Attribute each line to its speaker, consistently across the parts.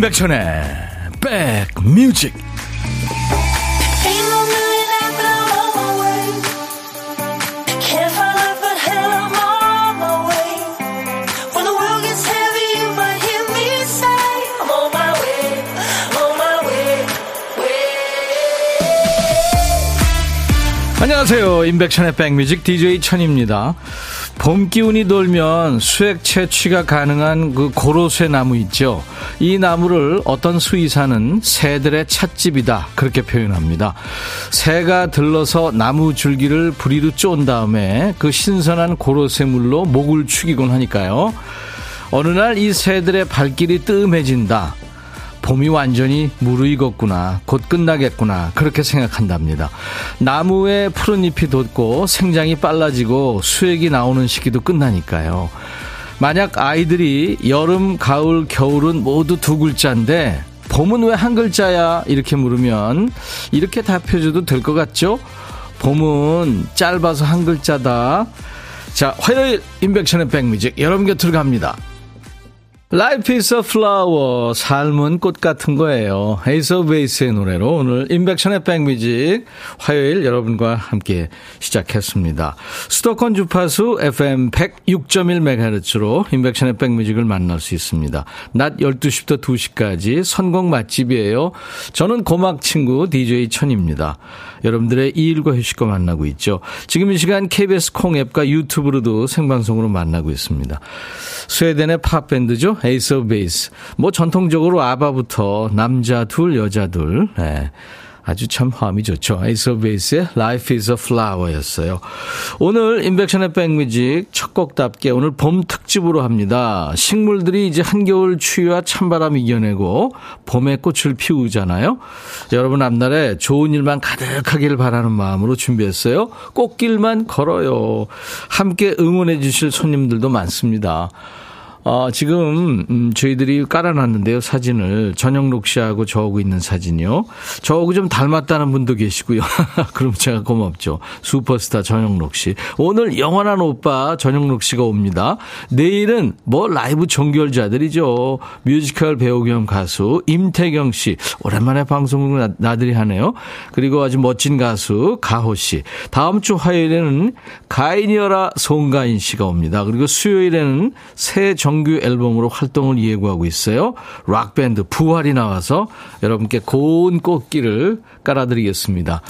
Speaker 1: 임백천의 백뮤직 안녕하세요. 임백천의 백뮤직 DJ 천입니다. 봄 기운이 돌면 수액 채취가 가능한 그 고로쇠 나무 있죠. 이 나무를 어떤 수의사는 새들의 찻집이다 그렇게 표현합니다. 새가 들러서 나무 줄기를 부리로 쫀 다음에 그 신선한 고로쇠 물로 목을 축이곤 하니까요. 어느 날 이 새들의 발길이 뜸해진다. 봄이 완전히 무르익었구나. 곧 끝나겠구나. 그렇게 생각한답니다. 나무에 푸른 잎이 돋고 생장이 빨라지고 수액이 나오는 시기도 끝나니까요. 만약 아이들이 여름, 가을, 겨울은 모두 두 글자인데 봄은 왜 한 글자야? 이렇게 물으면 이렇게 답해줘도 될 것 같죠? 봄은 짧아서 한 글자다. 자, 화요일 임백천의 백뮤직 여러분 곁으로 갑니다. Life is a flower. 삶은 꽃 같은 거예요. Ace of Base의 노래로 오늘 임백천의 백뮤직 화요일 여러분과 함께 시작했습니다. 수도권 주파수 FM 106.1MHz로 임백천의 백뮤직을 만날 수 있습니다. 낮 12시부터 2시까지 선곡 맛집이에요. 저는 고막 친구 DJ 천입니다. 여러분들의 일과 휴식과 만나고 있죠. 지금 이 시간 KBS 콩 앱과 유튜브로도 생방송으로 만나고 있습니다. 스웨덴의 팝밴드죠. Ace of Base. 뭐 전통적으로 아바부터 남자 둘, 여자 둘. 네. 아주 참 화음이 좋죠. Ace of Base의 Life is a Flower 였어요. 오늘 임백천의 백뮤직 첫 곡답게 오늘 봄 특집으로 합니다. 식물들이 이제 한겨울 추위와 찬바람 이겨내고 봄에 꽃을 피우잖아요. 여러분 앞날에 좋은 일만 가득하기를 바라는 마음으로 준비했어요. 꽃길만 걸어요. 함께 응원해 주실 손님들도 많습니다. 어, 지금, 음, 저희들이 깔아놨는데요, 사진을. 전영록 씨하고 저하고 있는 사진이요. 저하고 좀 닮았다는 분도 계시고요. 그럼 제가 고맙죠. 슈퍼스타 전영록 씨. 오늘 영원한 오빠 전영록 씨가 옵니다. 내일은 뭐 라이브 종결자들이죠. 뮤지컬 배우 겸 가수 임태경 씨. 오랜만에 방송을 나들이 하네요. 그리고 아주 멋진 가수 가호 씨. 다음 주 화요일에는 가인이어라 송가인 씨가 옵니다. 그리고 수요일에는 새정 정규 앨범으로 활동을 예고하고 있어요. 락밴드 부활이 나와서 여러분께 고운 꽃길을 깔아드리겠습니다.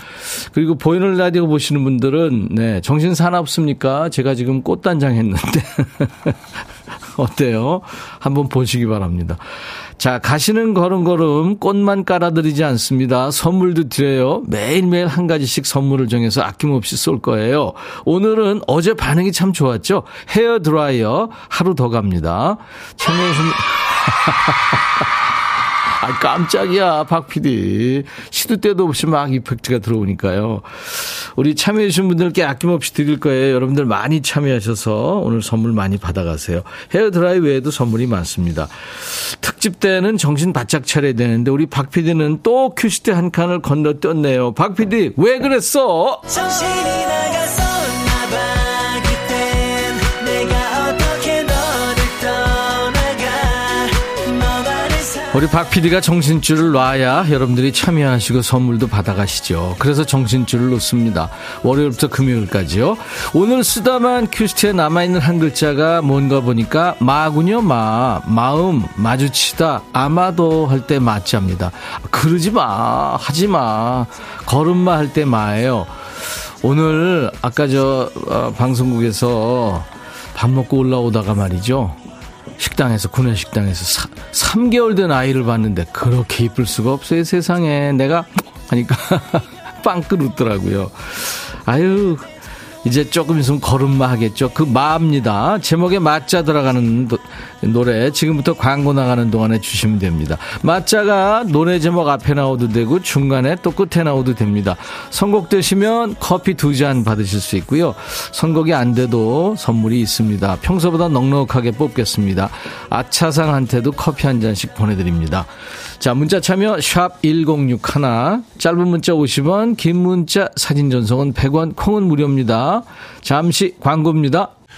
Speaker 1: 그리고 보이는 라디오 보시는 분들은 네, 정신 사납습니까? 제가 지금 꽃단장 했는데 어때요? 한번 보시기 바랍니다. 자, 가시는 걸음걸음 꽃만 깔아드리지 않습니다. 선물도 드려요. 매일매일 한 가지씩 선물을 정해서 아낌없이 쏠 거예요. 오늘은 어제 반응이 참 좋았죠? 헤어 드라이어 하루 더 갑니다. 참여해주신 아, 깜짝이야, 박 PD. 시도 때도 없이 막 effect가 들어오니까요. 우리 참여해주신 분들께 아낌없이 드릴 거예요. 여러분들 많이 참여하셔서 오늘 선물 많이 받아가세요. 헤어드라이 외에도 선물이 많습니다. 특집 때는 정신 바짝 차려야 되는데, 우리 박 PD는 또 큐시트 한 칸을 건너뛰었네요. 박 PD, 왜 그랬어? 정신이 나갔어. 우리 박 PD가 정신줄을 놔야 여러분들이 참여하시고 선물도 받아가시죠. 그래서 정신줄을 놓습니다. 월요일부터 금요일까지요. 오늘 쓰다만 큐시트에 남아있는 한 글자가 뭔가 보니까 마군요, 마. 마음, 마주치다, 아마도 할 때 마자입니다. 그러지 마. 하지 마. 걸음마 할 때 마예요. 오늘 아까 저 어, 방송국에서 밥 먹고 올라오다가 말이죠. 식당에서 구내 식당에서 사, 3개월 된 아이를 봤는데 그렇게 이쁠 수가 없어요 세상에 내가 하니까 빵긋 웃더라고요 아유 이제 조금 있으면 걸음마 하겠죠. 그 마입니다. 제목에 맞자 들어가는 노래 지금부터 광고 나가는 동안에 주시면 됩니다. 맞자가 노래 제목 앞에 나오도 되고 중간에 또 끝에 나오도 됩니다. 선곡되시면 커피 두 잔 받으실 수 있고요. 선곡이 안 돼도 선물이 있습니다. 평소보다 넉넉하게 뽑겠습니다. 아차상한테도 커피 한 잔씩 보내드립니다. 자, 문자 참여 샵 1061, 짧은 문자 50원, 긴 문자 사진 전송은 100원, 콩은 무료입니다. 잠시 광고입니다.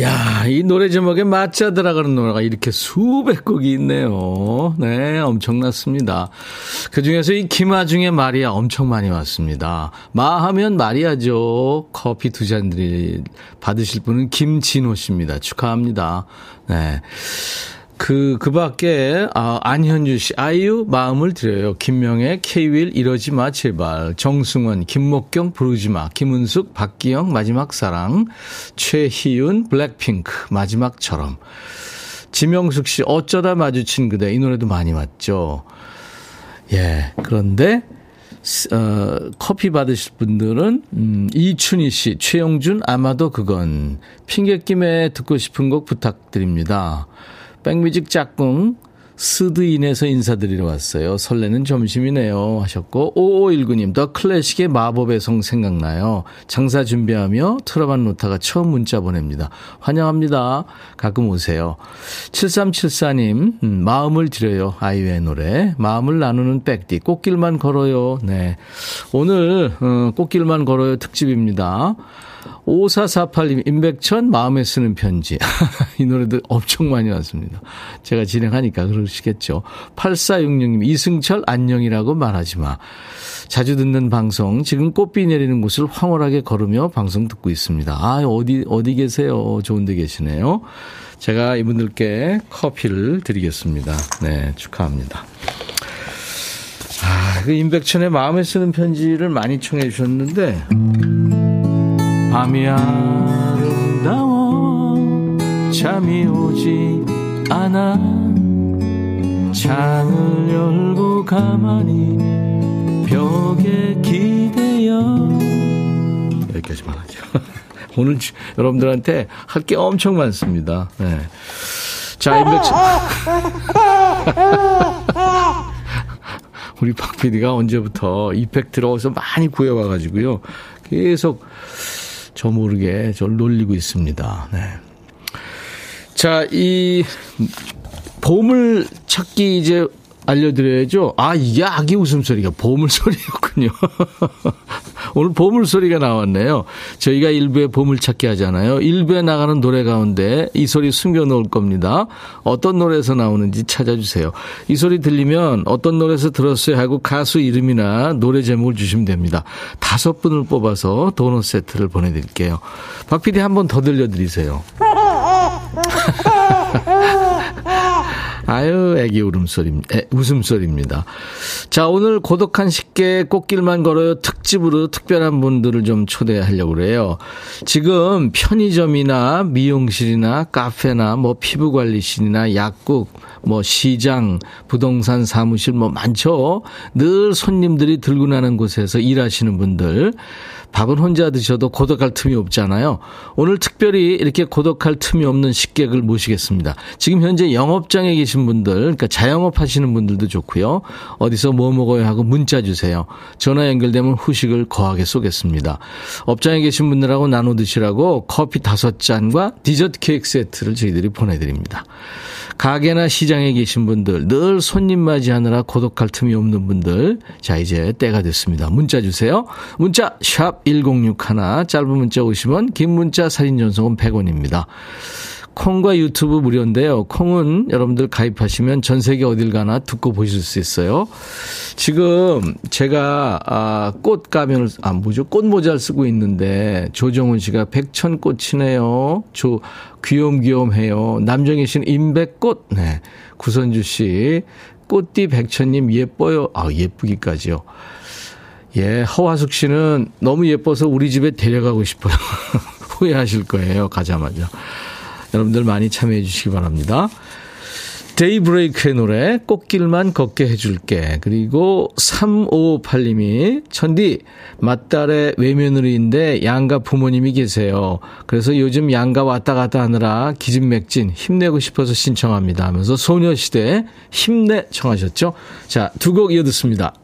Speaker 1: 야, 이 노래 제목에 맞자 들어가는 노래가 이렇게 수백 곡이 있네요. 네, 엄청났습니다. 그 중에서 이 김아중의 마리아 엄청 많이 왔습니다. 마하면 마리아죠. 커피 두 잔들이 받으실 분은 김진호 씨입니다. 축하합니다. 네. 그, 그 밖에, 아, 안현주 씨, 아이유 마음을 드려요. 김명애, 케이윌, 이러지 마, 제발. 정승원, 김목경, 부르지 마. 김은숙, 박기영, 마지막 사랑. 최희윤, 블랙핑크, 마지막처럼. 지명숙 씨, 어쩌다 마주친 그대. 이 노래도 많이 왔죠. 예, 그런데, 어, 커피 받으실 분들은, 음, 이춘희 씨, 최영준, 아마도 그건. 핑계김에 듣고 싶은 곡 부탁드립니다. 백뮤직 짝꿍 스드인에서 인사드리러 왔어요. 설레는 점심이네요. 하셨고, 5519님, 더 클래식의 마법의 성 생각나요. 장사 준비하며 틀어만 놓다가 처음 문자 보냅니다. 환영합니다. 가끔 오세요. 7374님, 음, 마음을 드려요. 아이유의 노래. 마음을 나누는 백디. 꽃길만 걸어요. 네. 오늘, 어, 꽃길만 걸어요 특집입니다. 5448님, 임백천 마음에 쓰는 편지. 이 노래도 엄청 많이 왔습니다. 제가 진행하니까 그러시겠죠. 8466님, 이승철 안녕이라고 말하지 마. 자주 듣는 방송, 지금 꽃비 내리는 곳을 황홀하게 걸으며 방송 듣고 있습니다. 아, 어디, 어디 계세요? 좋은 데 계시네요. 제가 이분들께 커피를 드리겠습니다. 네, 축하합니다. 아, 그 임백천의 마음에 쓰는 편지를 많이 청해 주셨는데, 밤이 아름다워 잠이 오지 않아 창을 열고 가만히 벽에 기대어 여기까지만 하죠. 오늘 여러분들한테 할 게 엄청 많습니다. 네. 자, 임백천. 우리 박 PD가 언제부터 이펙 들어와서 많이 구해와가지고요. 계속 저 모르게 저를 놀리고 있습니다. 네. 자, 이 보물 찾기 이제 알려드려야죠. 아, 이게 아기 웃음소리가 보물소리였군요. 오늘 보물소리가 나왔네요. 저희가 일부에 보물찾기 하잖아요. 일부에 나가는 노래 가운데 이 소리 숨겨놓을 겁니다. 어떤 노래에서 나오는지 찾아주세요. 이 소리 들리면 어떤 노래에서 들었어요 하고 가수 이름이나 노래 제목을 주시면 됩니다. 다섯 분을 뽑아서 도넛 세트를 보내드릴게요. 박 PD 한 번 더 들려드리세요. 아유, 애기 울음소리, 애, 웃음소리입니다. 자, 오늘 고독한 식객 꽃길만 걸어요 특집으로 특별한 분들을 좀 초대하려고 그래요. 지금 편의점이나 미용실이나 카페나 뭐 피부관리실이나 약국, 뭐 시장, 부동산 사무실 뭐 많죠. 늘 손님들이 들고 나는 곳에서 일하시는 분들. 밥은 혼자 드셔도 고독할 틈이 없잖아요. 오늘 특별히 이렇게 고독할 틈이 없는 식객을 모시겠습니다. 지금 현재 영업장에 계신 분들, 그러니까 자영업 하시는 분들도 좋고요. 어디서 뭐 먹어야 하고 문자 주세요. 전화 연결되면 후식을 거하게 쏘겠습니다. 업장에 계신 분들하고 나눠 드시라고 커피 다섯 잔과 디저트 케이크 세트를 저희들이 보내드립니다. 가게나 시장에 계신 분들, 늘 손님 맞이하느라 고독할 틈이 없는 분들, 자, 이제 때가 됐습니다. 문자 주세요. 문자, 샵 1061, 짧은 문자 50원, 긴 문자 사진 전송은 100원입니다. 콩과 유튜브 무료인데요. 콩은 여러분들 가입하시면 전 세계 어딜 가나 듣고 보실 수 있어요. 지금 제가 아, 꽃 가면을 아 뭐죠? 꽃 모자를 쓰고 있는데 조정훈 씨가 백천꽃이네요. 조 귀염귀염해요. 남정희 씨는 임백꽃. 네. 구선주 씨 꽃띠 백천님 예뻐요. 아 예쁘기까지요. 예, 허화숙 씨는 너무 예뻐서 우리 집에 데려가고 싶어요. 후회하실 거예요, 가자마자. 여러분들 많이 참여해 주시기 바랍니다. 데이브레이크의 노래 꽃길만 걷게 해줄게. 그리고 3558님이 천디 맏딸의 외며느리인데 양가 부모님이 계세요. 그래서 요즘 양가 왔다 갔다 하느라 기진맥진 힘내고 싶어서 신청합니다 하면서 소녀시대 힘내 청하셨죠? 자 두 곡 이어 듣습니다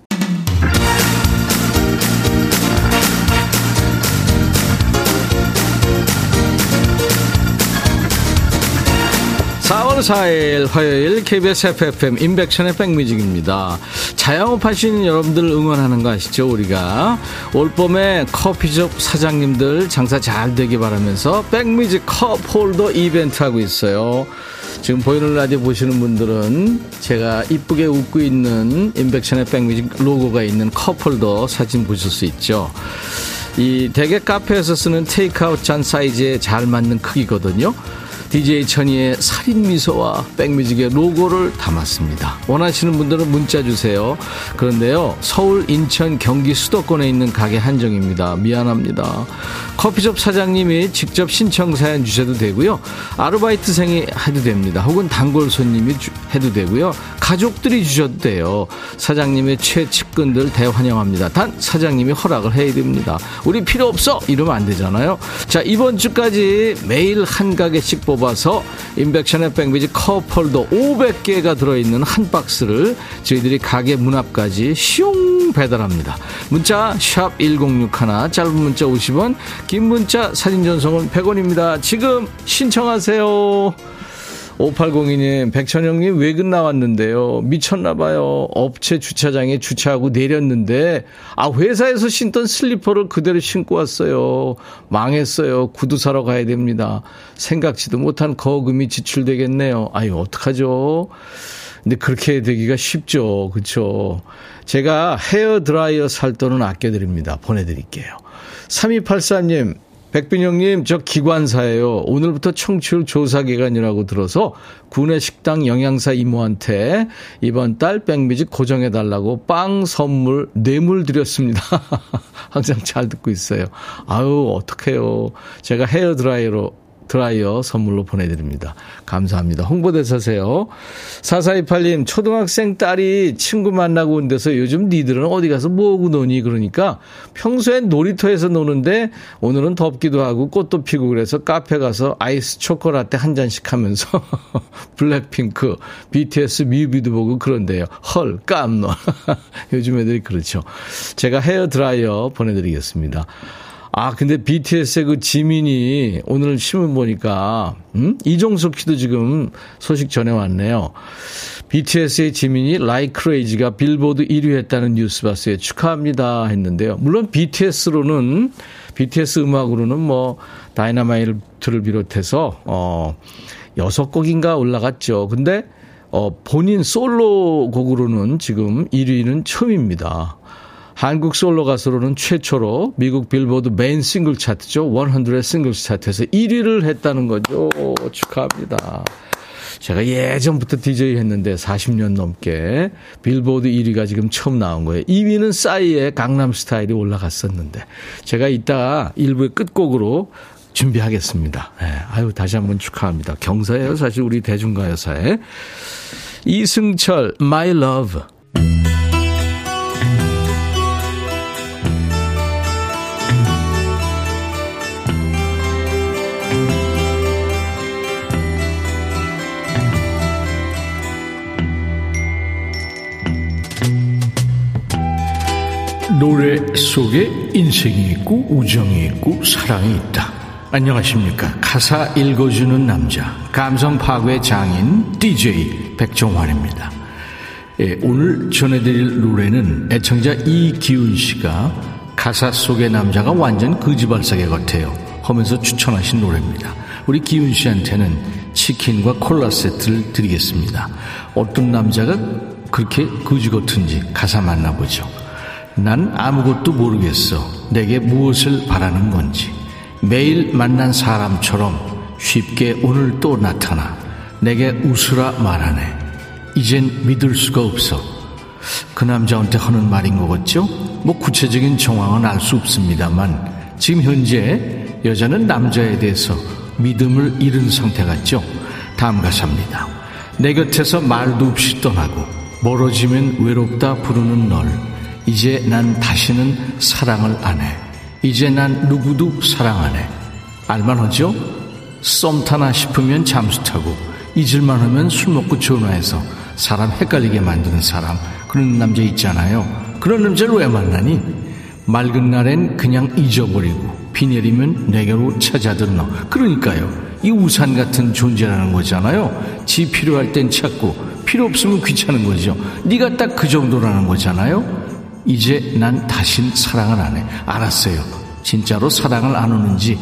Speaker 1: 4월 4일 화요일 KBS FFM 임백천의 백뮤직입니다. 자영업 하시는 여러분들 응원하는 거 아시죠? 우리가 올 봄에 커피숍 사장님들 장사 잘 되기 바라면서 백뮤직 컵 홀더 이벤트 하고 있어요. 지금 보이는 라디오 보시는 분들은 제가 이쁘게 웃고 있는 인백션의 백뮤직 로고가 있는 컵 홀더 사진 보실 수 있죠. 이 대개 카페에서 쓰는 테이크아웃 잔 사이즈에 잘 맞는 크기거든요. DJ 천이의 살인 미소와 백뮤직의 로고를 담았습니다. 원하시는 분들은 문자 주세요. 그런데요, 서울, 인천, 경기 수도권에 있는 가게 한정입니다. 미안합니다. 커피숍 사장님이 직접 신청 사연 주셔도 되고요. 아르바이트생이 해도 됩니다. 혹은 단골 손님이 해도 되고요. 가족들이 주셔도 돼요. 사장님의 최측근들 대환영합니다. 단 사장님이 허락을 해야 됩니다. 우리 필요 없어 이러면 안 되잖아요. 자 이번 주까지 매일 한 가게씩 뽑아 뽑아서 인백션의 백미지 컵홀더 500개가 들어있는 한 박스를 저희들이 가게 문 앞까지 슝 배달합니다. 문자 1061, 짧은 문자 50원, 긴 문자 사진 전송은 100원입니다. 지금 신청하세요. 5802님, 백천영님 외근 나왔는데요. 미쳤나봐요. 업체 주차장에 주차하고 내렸는데, 아, 회사에서 신던 슬리퍼를 그대로 신고 왔어요. 망했어요. 구두 사러 가야 됩니다. 생각지도 못한 거금이 지출되겠네요. 아유, 어떡하죠? 근데 그렇게 되기가 쉽죠. 그쵸? 제가 헤어 드라이어 살 돈은 아껴드립니다. 보내드릴게요. 3284님, 백빈영님, 저 기관사예요. 오늘부터 청취율 조사 기간이라고 들어서 구내 식당 영양사 이모한테 이번 달 백뮤직 고정해달라고 빵 선물 뇌물 드렸습니다. 항상 잘 듣고 있어요. 아유, 어떡해요. 제가 헤어드라이어로 드라이어 선물로 보내드립니다. 감사합니다. 홍보대사세요. 4428님, 초등학생 딸이 친구 만나고 온대서 요즘 니들은 어디 가서 뭐하고 노니? 그러니까 평소엔 놀이터에서 노는데 오늘은 덥기도 하고 꽃도 피고 그래서 카페 가서 아이스 초코라떼 한 잔씩 하면서 블랙핑크, BTS 뮤비도 보고 그런데요. 헐, 깜놀. 요즘 애들이 그렇죠. 제가 헤어 드라이어 보내드리겠습니다. 아, 근데 BTS의 그 지민이 오늘 신문 보니까, 음? 이종석 씨도 지금 소식 전해왔네요. BTS의 지민이 Like Crazy가 빌보드 1위 했다는 뉴스 봤어요. 축하합니다. 했는데요. 물론 BTS로는, BTS 음악으로는 뭐, 다이너마이트를 비롯해서, 어, 여섯 곡인가 올라갔죠. 근데, 어, 본인 솔로 곡으로는 지금 1위는 처음입니다. 한국 솔로 가수로는 최초로 미국 빌보드 메인 싱글 차트죠. 100의 싱글 차트에서 1위를 했다는 거죠. 축하합니다. 제가 예전부터 DJ 했는데 40년 넘게 빌보드 1위가 지금 처음 나온 거예요. 2위는 싸이의 강남 스타일이 올라갔었는데 제가 이따 일부의 끝곡으로 준비하겠습니다. 네, 아유 다시 한번 축하합니다. 경사예요 사실 우리 대중가요사에 이승철 My Love 노래 속에 인생이 있고 우정이 있고 사랑이 있다. 안녕하십니까. 가사 읽어주는 남자, 감성 파괴 장인 DJ 백종환입니다. 예, 오늘 전해드릴 노래는 애청자 이기훈 씨가 가사 속의 남자가 완전 거지발사계 같아요. 하면서 추천하신 노래입니다. 우리 기훈 씨한테는 치킨과 콜라 세트를 드리겠습니다. 어떤 남자가 그렇게 거지 같은지 가사 만나보죠. 난 아무것도 모르겠어. 내게 무엇을 바라는 건지. 매일 만난 사람처럼 쉽게 오늘 또 나타나. 내게 웃으라 말하네. 이젠 믿을 수가 없어. 그 남자한테 하는 말인 것 같죠? 뭐 구체적인 정황은 알 수 없습니다만 지금 현재 여자는 남자에 대해서 믿음을 잃은 상태 같죠? 다음 가사입니다. 내 곁에서 말도 없이 떠나고 멀어지면 외롭다 부르는 널 이제 난 다시는 사랑을 안 해. 이제 난 누구도 사랑 안 해. 알만하죠? 썸 타나 싶으면 잠수 타고 잊을만 하면 술 먹고 전화해서 사람 헷갈리게 만드는 사람 그런 남자 있잖아요. 그런 남자를 왜 만나니? 맑은 날엔 그냥 잊어버리고 비 내리면 내게로 찾아든 너. 그러니까요. 이 우산 같은 존재라는 거잖아요. 지 필요할 땐 찾고 필요 없으면 귀찮은 거죠. 네가 딱 그 정도라는 거잖아요. 이제 난 다신 사랑을 안 해. 알았어요. 진짜로 사랑을 안 하는지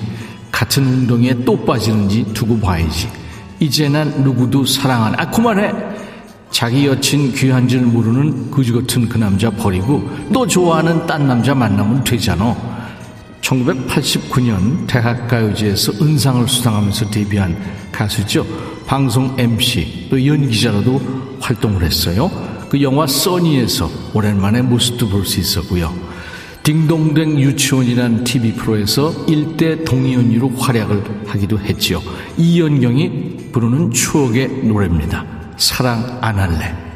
Speaker 1: 같은 운동에 또 빠지는지 두고 봐야지. 이제 난 누구도 사랑 안 해. 아 그만해. 자기 여친 귀한 줄 모르는 그지 같은 그 남자 버리고 너 좋아하는 딴 남자 만나면 되잖아. 1989년 대학가요제에서 은상을 수상하면서 데뷔한 가수죠. 방송 MC 또 연기자로도 활동을 했어요. 그 영화 써니에서 오랜만에 모습도 볼 수 있었고요. 딩동댕 유치원이란 TV 프로에서 일대 동의연유로 활약을 하기도 했지요. 이연경이 부르는 추억의 노래입니다. 사랑 안 할래.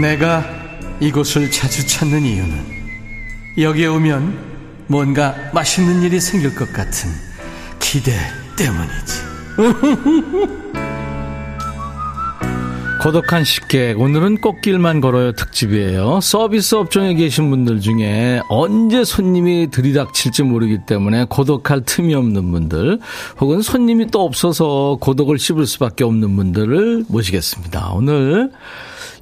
Speaker 1: 내가 이곳을 자주 찾는 이유는 여기에 오면 뭔가 맛있는 일이 생길 것 같은 기대 때문이지. 고독한 식객 오늘은 꽃길만 걸어요 특집이에요 서비스 업종에 계신 분들 중에 언제 손님이 들이닥칠지 모르기 때문에 고독할 틈이 없는 분들 혹은 손님이 또 없어서 고독을 씹을 수밖에 없는 분들을 모시겠습니다 오늘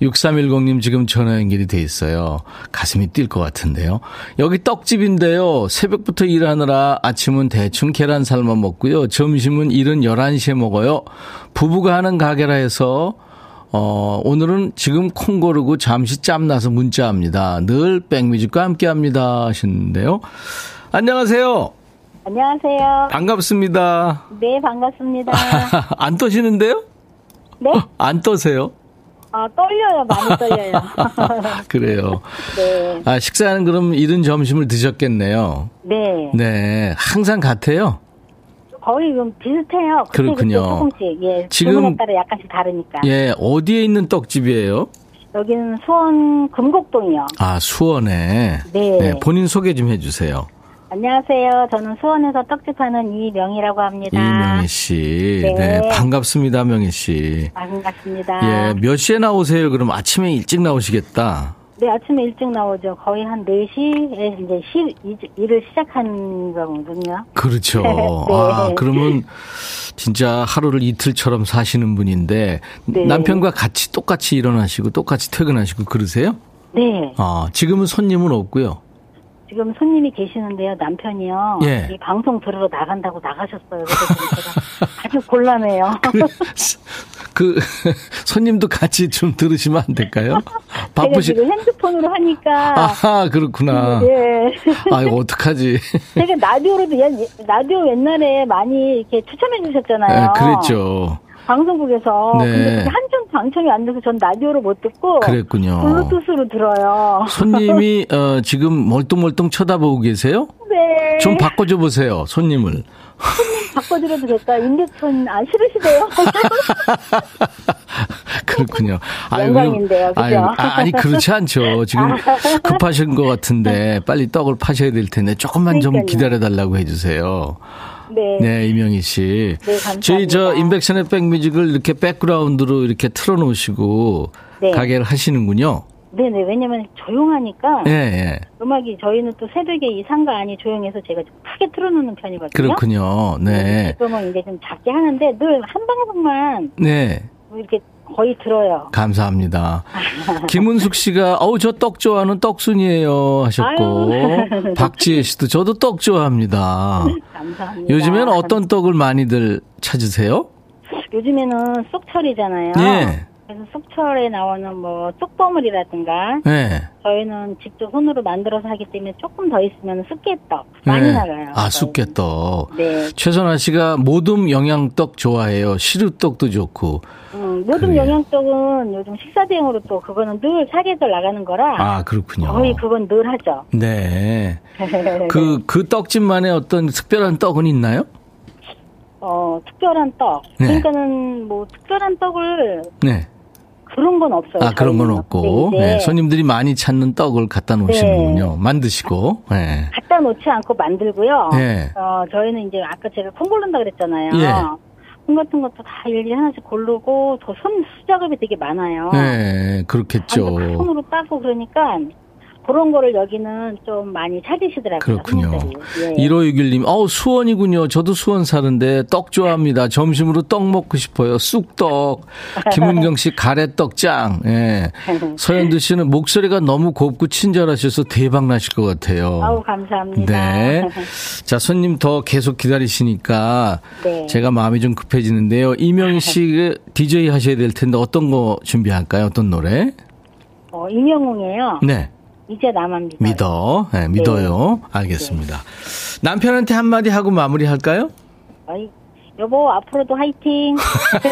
Speaker 1: 6310님 지금 전화 연결이 돼 있어요. 가슴이 뛸 것 같은데요. 여기 떡집인데요. 새벽부터 일하느라 아침은 대충 계란 삶아 먹고요. 점심은 일은 11시에 먹어요. 부부가 하는 가게라 해서 어, 오늘은 지금 콩 고르고 잠시 짬나서 문자합니다. 늘 백뮤직과 함께 합니다. 하시는데요. 안녕하세요.
Speaker 2: 안녕하세요.
Speaker 1: 반갑습니다.
Speaker 2: 네, 반갑습니다.
Speaker 1: 안 떠시는데요?
Speaker 2: 네?
Speaker 1: 안 떠세요?
Speaker 2: 아, 떨려요. 많이 떨려요.
Speaker 1: 그래요.
Speaker 2: 네.
Speaker 1: 아, 식사는 그럼 이른 점심을 드셨겠네요.
Speaker 2: 네.
Speaker 1: 네. 항상 같아요?
Speaker 2: 거의 좀 비슷해요. 그때
Speaker 1: 그렇군요.
Speaker 2: 그때 조금씩. 예.
Speaker 1: 지금-
Speaker 2: 따라 약간씩 다르니까.
Speaker 1: 예, 어디에 있는 떡집이에요?
Speaker 2: 여기는 수원 금곡동이요.
Speaker 1: 아, 수원에.
Speaker 2: 네.
Speaker 1: 본인 소개 좀 해주세요.
Speaker 2: 안녕하세요. 저는 수원에서 떡집 하는 이명희라고 합니다.
Speaker 1: 이명희 씨. 네.
Speaker 2: 네.
Speaker 1: 반갑습니다, 명희 씨.
Speaker 2: 아, 반갑습니다.
Speaker 1: 예, 몇 시에 나오세요? 그럼 아침에 일찍 나오시겠다.
Speaker 2: 네, 아침에 일찍 나오죠. 거의 한 4시에 이제 시, 일- 일을 시작하는 거거든요.
Speaker 1: 그렇죠.
Speaker 2: 네.
Speaker 1: 아, 그러면 진짜 하루를 이틀처럼 사시는 분인데
Speaker 2: 네.
Speaker 1: 남편과 같이 똑같이 일어나시고 똑같이 퇴근하시고 그러세요?
Speaker 2: 네.
Speaker 1: 아, 지금은 손님은 없고요.
Speaker 2: 지금 손님이 계시는데요. 남편이요.
Speaker 1: 예.
Speaker 2: 이 방송 들으러 나간다고 나가셨어요. 그래서 제가 아주 곤란해요.
Speaker 1: 그 손님도 같이 좀 들으시면 안 될까요?
Speaker 2: 제가
Speaker 1: 바쁘시
Speaker 2: 지금 핸드폰으로 하니까.
Speaker 1: 아하, 그렇구나.
Speaker 2: 예.
Speaker 1: 아, 이거 어떡하지?
Speaker 2: 제가 라디오로도 옛- 라디오 옛날에 많이 이렇게 추천해 주셨잖아요.
Speaker 1: 네, 그랬죠.
Speaker 2: 방송국에서.
Speaker 1: 네.
Speaker 2: 근데 한참 방청이 안 돼서 전 라디오로 못 듣고
Speaker 1: 그랬군요.
Speaker 2: 블루투스로 들어요.
Speaker 1: 손님이 어, 지금 멀뚱멀뚱 쳐다보고 계세요?
Speaker 2: 네.
Speaker 1: 좀 바꿔줘 보세요, 손님을.
Speaker 2: 바꿔드려도 될까? 인덱션 안 싫으시대요?
Speaker 1: 그렇군요.
Speaker 2: 영광인데요, 그죠?
Speaker 1: 아유, 아, 니 그렇지 않죠. 지금 급하신 것 같은데 빨리 떡을 파셔야 될 텐데 조금만 좀
Speaker 2: 그러니까요.
Speaker 1: 기다려달라고 해주세요.
Speaker 2: 네.
Speaker 1: 네, 이명희 씨.
Speaker 2: 네, 감사합니다.
Speaker 1: 저희 저 인백션의 백뮤직을 이렇게 백그라운드로 이렇게 틀어놓으시고
Speaker 2: 네.
Speaker 1: 가게를 하시는군요.
Speaker 2: 네네. 왜냐면 조용하니까.
Speaker 1: 예, 예.
Speaker 2: 음악이 저희는 또 새벽에 이 상가 안이 조용해서 제가 좀 크게 틀어놓는 편이거든요.
Speaker 1: 그렇군요. 네.
Speaker 2: 지금은 이제 좀 작게 하는데 늘 한 방송만
Speaker 1: 네.
Speaker 2: 뭐 이렇게 거의 들어요.
Speaker 1: 감사합니다. 김은숙 씨가 어우 저 떡 좋아하는 떡순이에요 하셨고
Speaker 2: 아유.
Speaker 1: 박지혜 씨도 저도 떡 좋아합니다.
Speaker 2: 감사합니다.
Speaker 1: 요즘에는 어떤 떡을 많이들 찾으세요?
Speaker 2: 요즘에는 쏙철이잖아요.
Speaker 1: 예.
Speaker 2: 그래서 속철에 나오는 뭐 쑥버물이라든가
Speaker 1: 네.
Speaker 2: 저희는 직접 손으로 만들어서 하기 때문에 조금 더 있으면 쑥개떡 많이
Speaker 1: 네.
Speaker 2: 나가요.
Speaker 1: 아,
Speaker 2: 저희는.
Speaker 1: 쑥개떡.
Speaker 2: 네.
Speaker 1: 최선아 씨가 모둠 영양떡 좋아해요. 시루떡도 좋고.
Speaker 2: 음, 모든
Speaker 1: 그래요.
Speaker 2: 영양떡은 요즘 식사 대용으로 또 그거는 늘 사계절 나가는 거라
Speaker 1: 아, 그렇군요.
Speaker 2: 거의 그건 늘 하죠.
Speaker 1: 네. 그, 그 떡집만의 어떤 특별한 떡은 있나요?
Speaker 2: 어, 특별한 떡.
Speaker 1: 네.
Speaker 2: 그러니까는 뭐 특별한 떡을
Speaker 1: 네.
Speaker 2: 그런 건 없어요.
Speaker 1: 아, 그런 건. 없고.
Speaker 2: 근데 이제
Speaker 1: 네. 손님들이 많이 찾는 떡을 갖다 놓으시는군요. 만드시고. 네.
Speaker 2: 갖다 놓지 않고 만들고요.
Speaker 1: 네.
Speaker 2: 어, 저희는 이제 아까 제가 콩 고른다 그랬잖아요.
Speaker 1: 예.
Speaker 2: 콩 같은 것도 다 일일이 하나씩 고르고 저손 수작업이 되게 많아요.
Speaker 1: 네, 그렇겠죠.
Speaker 2: 손으로 따고 그러니까 그런 거를 여기는 좀 많이 찾으시더라고요.
Speaker 1: 그렇군요.
Speaker 2: 예.
Speaker 1: 1561님, 어우, 수원이군요. 저도 수원 사는데 떡 좋아합니다. 점심으로 떡 먹고 싶어요. 쑥떡. 김은경 씨 가래떡 짱. 예. 서현두 씨는 목소리가 너무 곱고 친절하셔서 대박 나실 것 같아요.
Speaker 2: 아우 감사합니다.
Speaker 1: 네. 자, 손님 더 계속 기다리시니까
Speaker 2: 네.
Speaker 1: 제가 마음이 좀 급해지는데요. 이명희 씨 DJ 하셔야 될 텐데 어떤 거 준비할까요? 어떤 노래?
Speaker 2: 어, 임영웅이에요.
Speaker 1: 네.
Speaker 2: 이제 나만 믿어요.
Speaker 1: 믿어. 네, 믿어요. 알겠습니다. 남편한테 한마디 하고 마무리할까요?
Speaker 2: 어이, 여보 앞으로도 화이팅.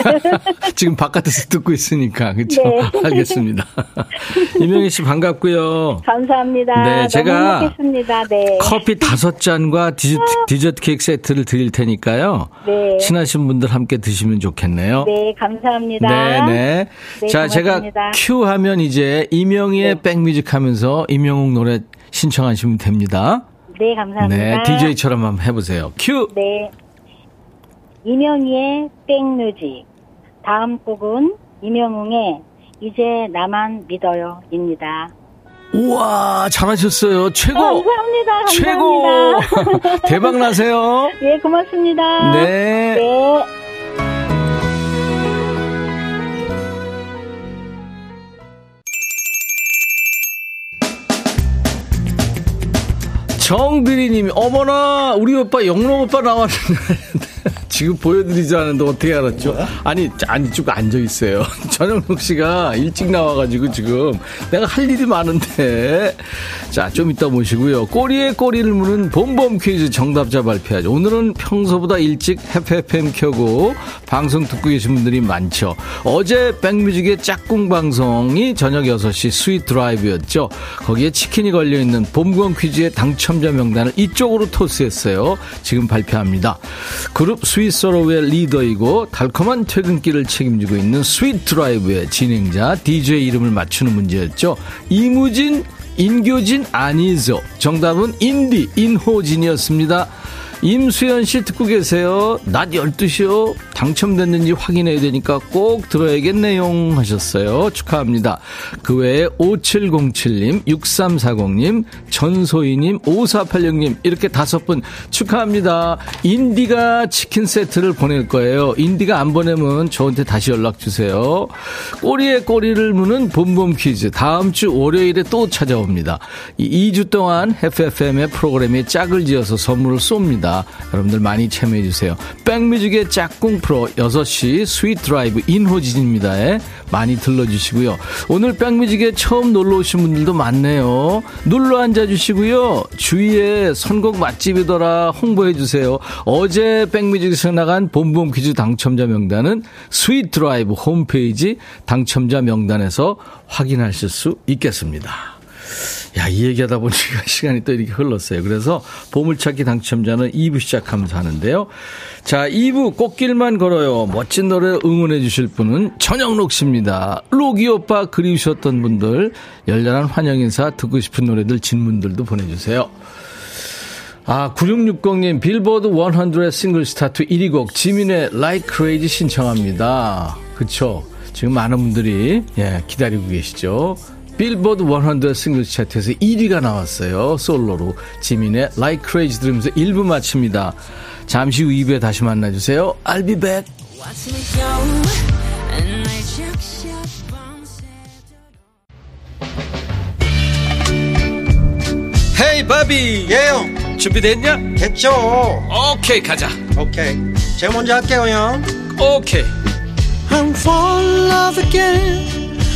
Speaker 1: 지금 바깥에서 듣고 있으니까. 그렇죠?
Speaker 2: 네.
Speaker 1: 알겠습니다. 이명희 씨 반갑고요.
Speaker 2: 감사합니다.
Speaker 1: 네, 제가
Speaker 2: 행복했습니다. 네.
Speaker 1: 커피 다섯 잔과 디저트, 디저트 케이크 세트를 드릴 테니까요.
Speaker 2: 네.
Speaker 1: 친하신 분들 함께 드시면 좋겠네요.
Speaker 2: 네, 감사합니다.
Speaker 1: 네, 네.
Speaker 2: 네,
Speaker 1: 자, 제가
Speaker 2: 고맙습니다.
Speaker 1: 큐 하면 이제 이명희의
Speaker 2: 네.
Speaker 1: 백뮤직 하면서 임영웅 노래 신청하시면 됩니다.
Speaker 2: 네, 감사합니다.
Speaker 1: 네, DJ처럼 한번 해보세요. 큐!
Speaker 2: 네. 이명희의 백뮤직. 다음 곡은 이명웅의 이제 나만 믿어요입니다.
Speaker 1: 우와, 잘하셨어요. 최고!
Speaker 2: 감사합니다.
Speaker 1: 최고!
Speaker 2: 감사합니다.
Speaker 1: 대박 나세요.
Speaker 2: 네, 고맙습니다.
Speaker 1: 네.
Speaker 2: 네.
Speaker 1: 정비리님이 어머나 우리 오빠 영롱 오빠 나왔는데 지금 보여드리지 않았는데 어떻게 알았죠? 아니 아니 쭉 앉아 있어요. 전영록 씨가 일찍 나와가지고 지금 내가 할 일이 많은데 자 좀 이따 모시고요. 꼬리에 꼬리를 무는 봄봄 퀴즈 정답자 발표하죠. 오늘은 평소보다 일찍 해피FM 켜고 방송 듣고 계신 분들이 많죠. 어제 백뮤직의 짝꿍 방송이 저녁 6시 스윗 드라이브였죠. 거기에 치킨이 걸려있는 봄봄 퀴즈의 당첨자 명단을 이쪽으로 토스했어요. 지금 발표합니다. 그룹 스윗소로우의 리더이고 달콤한 퇴근길을 책임지고 있는 스윗 드라이브의 진행자 DJ 이름을 맞추는 문제였죠. 이무진 인교진 아니죠. 정답은 인디 인호진이었습니다. 임수연 씨 듣고 계세요. 낮 12시요. 당첨됐는지 확인해야 되니까 꼭 들어야겠네요. 하셨어요. 축하합니다. 그 외에 5707님, 6340님, 전소희님, 5486님, 이렇게 다섯 분 축하합니다. 인디가 치킨 세트를 보낼 거예요. 인디가 안 보내면 저한테 다시 연락 주세요. 꼬리에 꼬리를 무는 봄봄 퀴즈. 다음 주 월요일에 또 찾아옵니다. 이 2주 동안 해피FM의 프로그램에 짝을 지어서 선물을 쏩니다. 여러분들 많이 참여해 주세요. 백뮤직의 짝꿍 프로 6시 스윗 드라이브 인호진입니다. 에 많이 들러주시고요. 오늘 백뮤직에 처음 놀러 오신 분들도 많네요. 눌러 앉아 주시고요. 주위에 선곡 맛집이더라 홍보해 주세요. 어제 백뮤직에서 나간 봄봄 퀴즈 당첨자 명단은 스윗 드라이브 홈페이지 당첨자 명단에서 확인하실 수 있겠습니다. 야, 이 얘기하다 보니까 시간이 또 이렇게 흘렀어요. 그래서 보물찾기 당첨자는 2부 시작하면서 하는데요. 자, 2부 꽃길만 걸어요. 멋진 노래 응원해 주실 분은 전영록 씨입니다. 로기 오빠 그리우셨던 분들, 열렬한 환영 인사 듣고 싶은 노래들 질문들도 보내주세요. 아, 9660님, 빌보드 100 싱글 차트 1위 곡, 지민의 Like Crazy 신청합니다. 그쵸. 지금 많은 분들이, 예, 기다리고 계시죠. 빌보드 100 싱글 차트에서 1위가 나왔어요. 솔로로. 지민의 Like Crazy 들으면서 1부 마칩니다. 잠시 후 2부에 다시 만나주세요. I'll be back. 헤이 바비
Speaker 3: 예영
Speaker 1: 준비됐냐?
Speaker 3: 됐죠
Speaker 1: 오케이 가자
Speaker 3: 오케이 제가 먼저 할게요 형
Speaker 1: 오케이
Speaker 3: I'm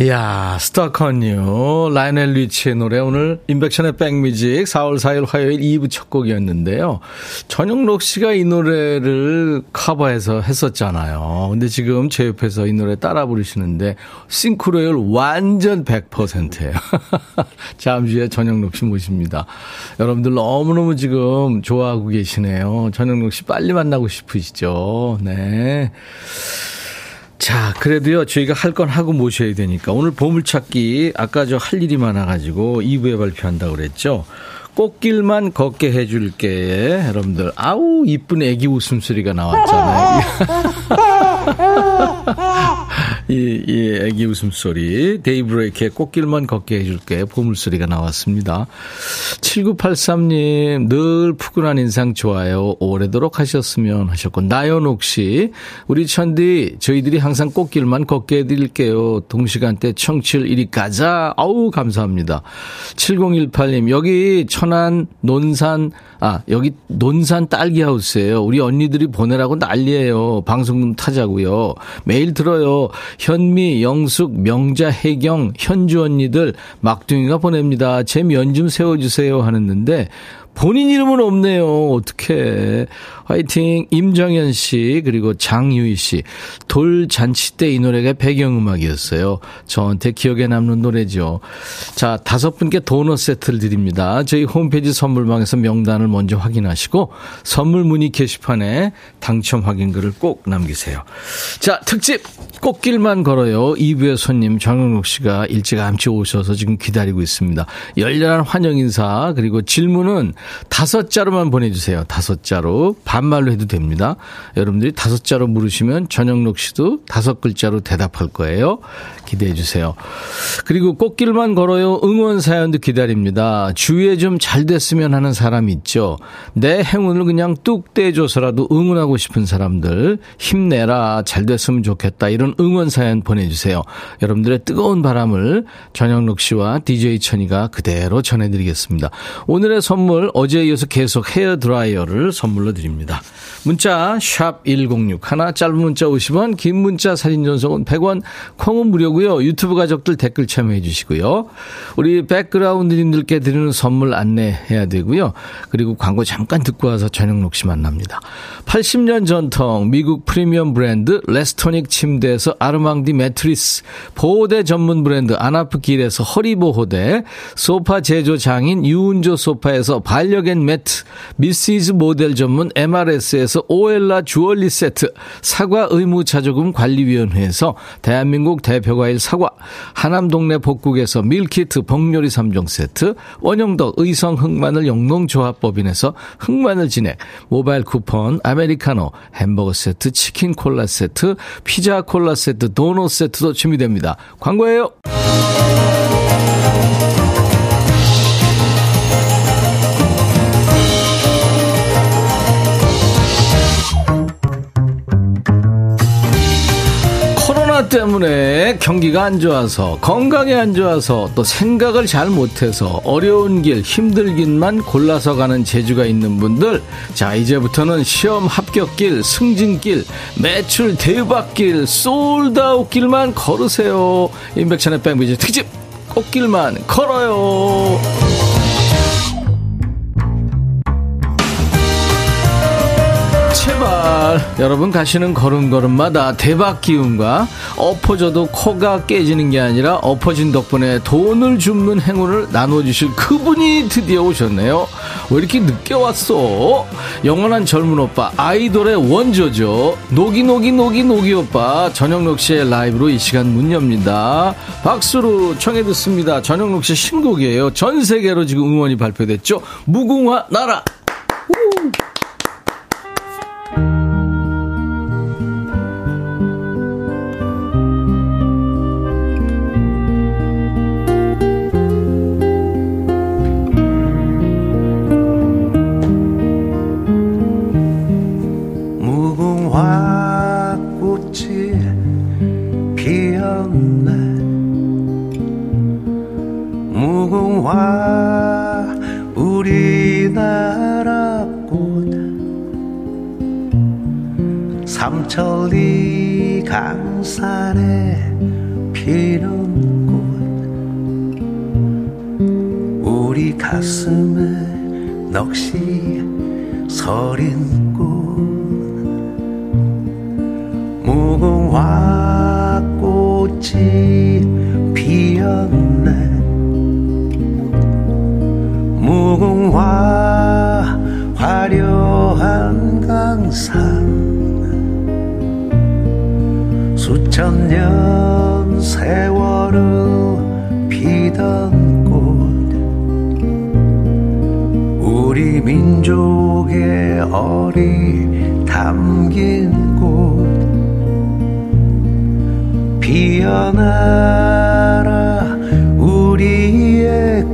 Speaker 1: 이야, 스타컨유 라이넬 리치의 노래 오늘 인백션의 백뮤직 4월 4일 화요일 2부 첫 곡이었는데요. 전영록 씨가 이 노래를 커버해서 했었잖아요. 근데 지금 제 옆에서 이 노래 따라 부르시는데 싱크로율 완전 100%예요. 잠시 후에 전영록 씨 모십니다. 여러분들 너무너무 지금 좋아하고 계시네요. 전영록 씨 빨리 만나고 싶으시죠? 네. 자, 그래도요, 저희가 할 건 하고 모셔야 되니까. 오늘 보물찾기, 아까 저 할 일이 많아가지고 2부에 발표한다고 그랬죠. 꽃길만 걷게 해줄게. 여러분들, 아우, 이쁜 애기 웃음소리가 나왔잖아요. 이, 이 애기 웃음소리. 데이브레이크의 꽃길만 걷게 해줄게. 보물소리가 나왔습니다. 7983님, 늘 푸근한 인상 좋아요. 오래도록 하셨으면 하셨고, 나연옥 씨, 우리 천디, 저희들이 항상 꽃길만 걷게 해드릴게요. 동시간대 청취율 1위 가자. 아우, 감사합니다. 7018님, 여기 천안, 논산, 아, 여기 논산 딸기 하우스예요. 우리 언니들이 보내라고 난리예요. 방송 좀 타자고요. 매일 들어요. 현미, 영숙, 명자, 혜경, 현주 언니들 막둥이가 보냅니다. 제 면 좀 세워 주세요 하는데 본인 이름은 없네요. 어떻게? 화이팅. 임정현 씨 그리고 장유희 씨. 돌잔치 때 이 노래가 배경음악이었어요. 저한테 기억에 남는 노래죠. 자, 다섯 분께 도넛 세트를 드립니다. 저희 홈페이지 선물방에서 명단을 먼저 확인하시고 선물 문의 게시판에 당첨 확인글을 꼭 남기세요. 자, 특집 꽃길만 걸어요. 2부의 손님 정영록 씨가 일찌감치 오셔서 지금 기다리고 있습니다. 열렬한 환영 인사 그리고 질문은 다섯 자로만 보내주세요. 다섯 자로 반말로 해도 됩니다. 여러분들이 다섯 자로 물으시면 전영록 씨도 다섯 글자로 대답할 거예요. 기대해 주세요. 그리고 꽃길만 걸어요. 응원 사연도 기다립니다. 주위에 좀 잘 됐으면 하는 사람 있죠. 내 행운을 그냥 뚝 떼줘서라도 응원하고 싶은 사람들 힘내라 잘 됐으면 좋겠다 이런 응원 사연 보내주세요. 여러분들의 뜨거운 바람을 전영록 씨와 DJ 천이가 그대로 전해드리겠습니다. 오늘의 선물 어제에 이어서 계속 헤어 드라이어를 선물로 드립니다. 문자 샵 1061, 짧은 문자 50원, 긴 문자 사진 전송은 100원, 콩은 무료고요. 유튜브 가족들 댓글 참여해 주시고요. 우리 백그라운드님들께 드리는 선물 안내해야 되고요. 그리고 광고 잠깐 듣고 와서 전영록 씨 만납니다. 80년 전통 미국 프리미엄 브랜드 레스토닉 침대에서 아르망디 매트리스, 보호대 전문 브랜드 아나프길에서 허리보호대, 소파 제조 장인 유운조 소파에서 반려견 매트, 미시즈 모델 전문 MRS에서 오엘라 주얼리 세트, 사과 의무자조금 관리위원회에서 대한민국 대표과일 사과, 하남 동네 복국에서 밀키트 복요리 3종 세트, 원형덕 의성 흑마늘 영농조합법인에서 흑마늘 진액, 모바일 쿠폰, 아메리카노, 햄버거 세트, 치킨 콜라 세트, 피자 콜라 세트, 도넛 세트도 준비됩니다. 광고예요. 코로나 때문에 경기가 안 좋아서 건강이 안 좋아서 또 생각을 잘 못해서 어려운 길 힘들긴만 골라서 가는 재주가 있는 분들 자 이제부터는 시험 합격길 승진길 매출 대박길 솔드아웃 길만 걸으세요. 임백천의 백미지 특집 꽃길만 걸어요 제발 여러분 가시는 걸음걸음마다 대박 기운과 엎어져도 코가 깨지는 게 아니라 엎어진 덕분에 돈을 줍는 행운을 나눠주실 그분이 드디어 오셨네요. 왜 이렇게 늦게 왔어? 영원한 젊은 오빠 아이돌의 원조죠. 노기노기 노기 노기 오빠 씨의 라이브로 이 시간 문 엽니다. 박수로 청해 듣습니다. 씨 신곡이에요. 전 세계로 지금 응원이 발표됐죠. 무궁화 나라
Speaker 4: 가슴에 넋이 서린 꽃. 무궁화 꽃이 피었네. 무궁화 화려한 강산. 수천 년 세월을 피던 우리 민족의 어리 담긴 꽃 피어나라 우리의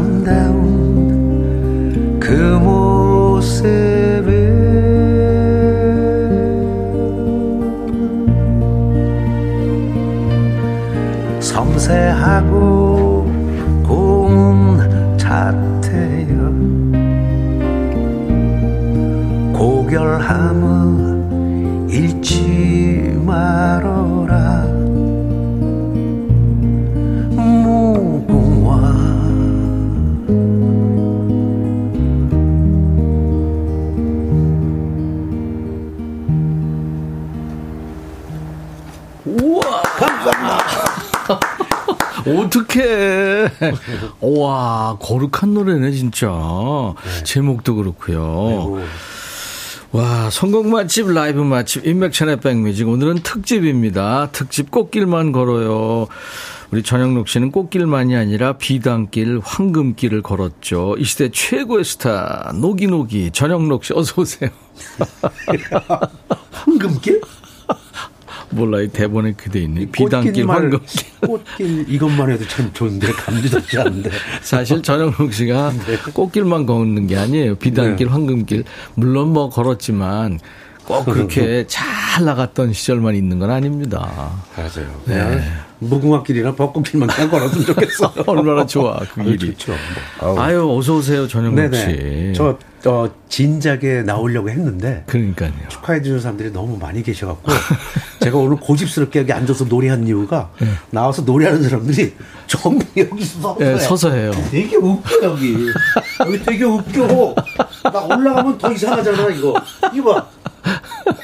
Speaker 4: 아름
Speaker 1: 거룩한 노래네, 진짜. 제목도 그렇고요. 와, 성공 맛집, 라이브 맛집, 인맥천의 백뮤직. 오늘은 특집입니다. 특집 꽃길만 걸어요. 우리 전영록 씨는 꽃길만이 아니라 비단길, 황금길을 걸었죠. 이 시대 최고의 스타, 노기노기, 전영록 씨, 어서오세요.
Speaker 4: 황금길?
Speaker 1: 몰라, 이 대본에 그대 있네. 비단길, 황금길.
Speaker 4: 꽃길 이것만 해도 참 좋은데 감지되지 않는데
Speaker 1: 사실 전영록 씨가 꽃길만 걷는 게 아니에요. 비단길,
Speaker 4: 네.
Speaker 1: 황금길. 물론 뭐 걸었지만 꼭 그렇게 잘 나갔던 시절만 있는 건 아닙니다.
Speaker 4: 맞아요. 그냥 무궁화길이나 벚꽃길만 그냥 걸었으면 좋겠어.
Speaker 1: 얼마나 좋아, 그
Speaker 4: 아유,
Speaker 1: 길이.
Speaker 4: 좋죠. 뭐. 아우.
Speaker 1: 아유, 어서 오세요, 전영록 씨.
Speaker 4: 네네. 저, 어, 진작에 나오려고 했는데
Speaker 1: 그러니까요.
Speaker 4: 축하해 주는 사람들이 너무 많이 계셔갖고 제가 오늘 고집스럽게 여기 앉아서 노래한 이유가 나와서 노래하는 사람들이 전부 여기 서 서서,
Speaker 1: 네,
Speaker 4: 해.
Speaker 1: 서서 해요.
Speaker 4: 되게 웃겨 여기 여기 되게 웃겨 나 올라가면 더 이상하잖아 이거 이거 봐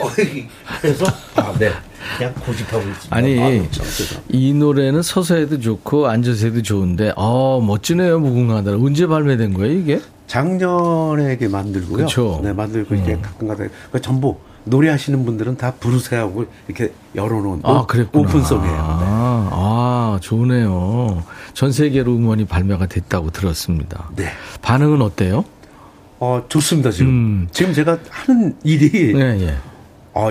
Speaker 4: 어이, 그래서 아 네 그냥 고집하고 있습니다
Speaker 1: 아니,
Speaker 4: 죄송합니다.
Speaker 1: 이 노래는 서서 해도 좋고 앉아서 해도 좋은데, 아 멋지네요, 무궁화다. 언제 발매된 거예요, 이게?
Speaker 4: 작년에 이게 만들고요.
Speaker 1: 그쵸.
Speaker 4: 네, 만들고 이렇게
Speaker 1: 음.
Speaker 4: 가끔가다 그 전부 노래하시는 분들은 다 부르세요 하고 이렇게 열어놓은
Speaker 1: 아, 그랬구나.
Speaker 4: 오픈송이에요. 네.
Speaker 1: 아, 아, 좋네요. 전 세계로 음원이 발매가 됐다고 들었습니다.
Speaker 4: 네.
Speaker 1: 반응은 어때요?
Speaker 4: 어, 좋습니다, 지금.
Speaker 1: 음.
Speaker 4: 지금 제가 하는 일이,
Speaker 1: 네, 예.
Speaker 4: 어,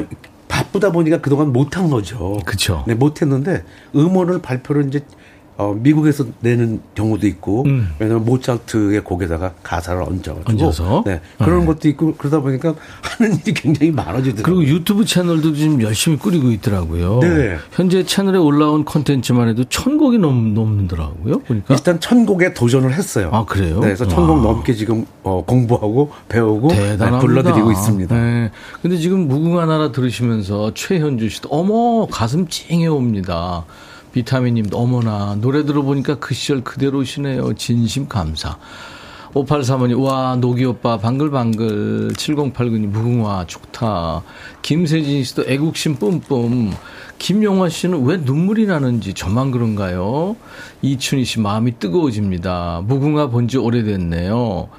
Speaker 4: 바쁘다 보니까 그동안 못한 거죠.
Speaker 1: 그쵸.
Speaker 4: 네, 못했는데 음원을 발표를 이제 어, 미국에서 내는 경우도 있고,
Speaker 1: 음.
Speaker 4: 왜냐면 모차르트의 곡에다가 가사를 얹어가지고,
Speaker 1: 얹어서?
Speaker 4: 네, 그런
Speaker 1: 네.
Speaker 4: 것도 있고 그러다 보니까 하는 일이 굉장히 많아지더라고요.
Speaker 1: 그리고 유튜브 채널도 지금 열심히 꾸리고 있더라고요.
Speaker 4: 네.
Speaker 1: 현재 채널에 올라온 콘텐츠만 해도 천 곡이 넘, 넘는더라고요. 보니까.
Speaker 4: 일단 천 곡에 도전을 했어요.
Speaker 1: 아, 그래요?
Speaker 4: 네, 그래서 천곡
Speaker 1: 와.
Speaker 4: 넘게 지금 어, 공부하고 배우고 네,
Speaker 1: 대단합니다.
Speaker 4: 불러드리고 있습니다.
Speaker 1: 네. 근데 지금 무궁화 나라 들으시면서 최현주 씨도 어머 가슴 찡해 옵니다. 비타민님도 어머나 노래 들어보니까 그 시절 그대로시네요. 진심 감사. 5835님, 와, 노기 오빠, 방글방글. 7089님, 무궁화, 좋다. 김세진 씨도 애국심 뿜뿜. 김용화 씨는 왜 눈물이 나는지 저만 그런가요? 이춘희 씨, 마음이 뜨거워집니다. 무궁화 본 지 오래됐네요.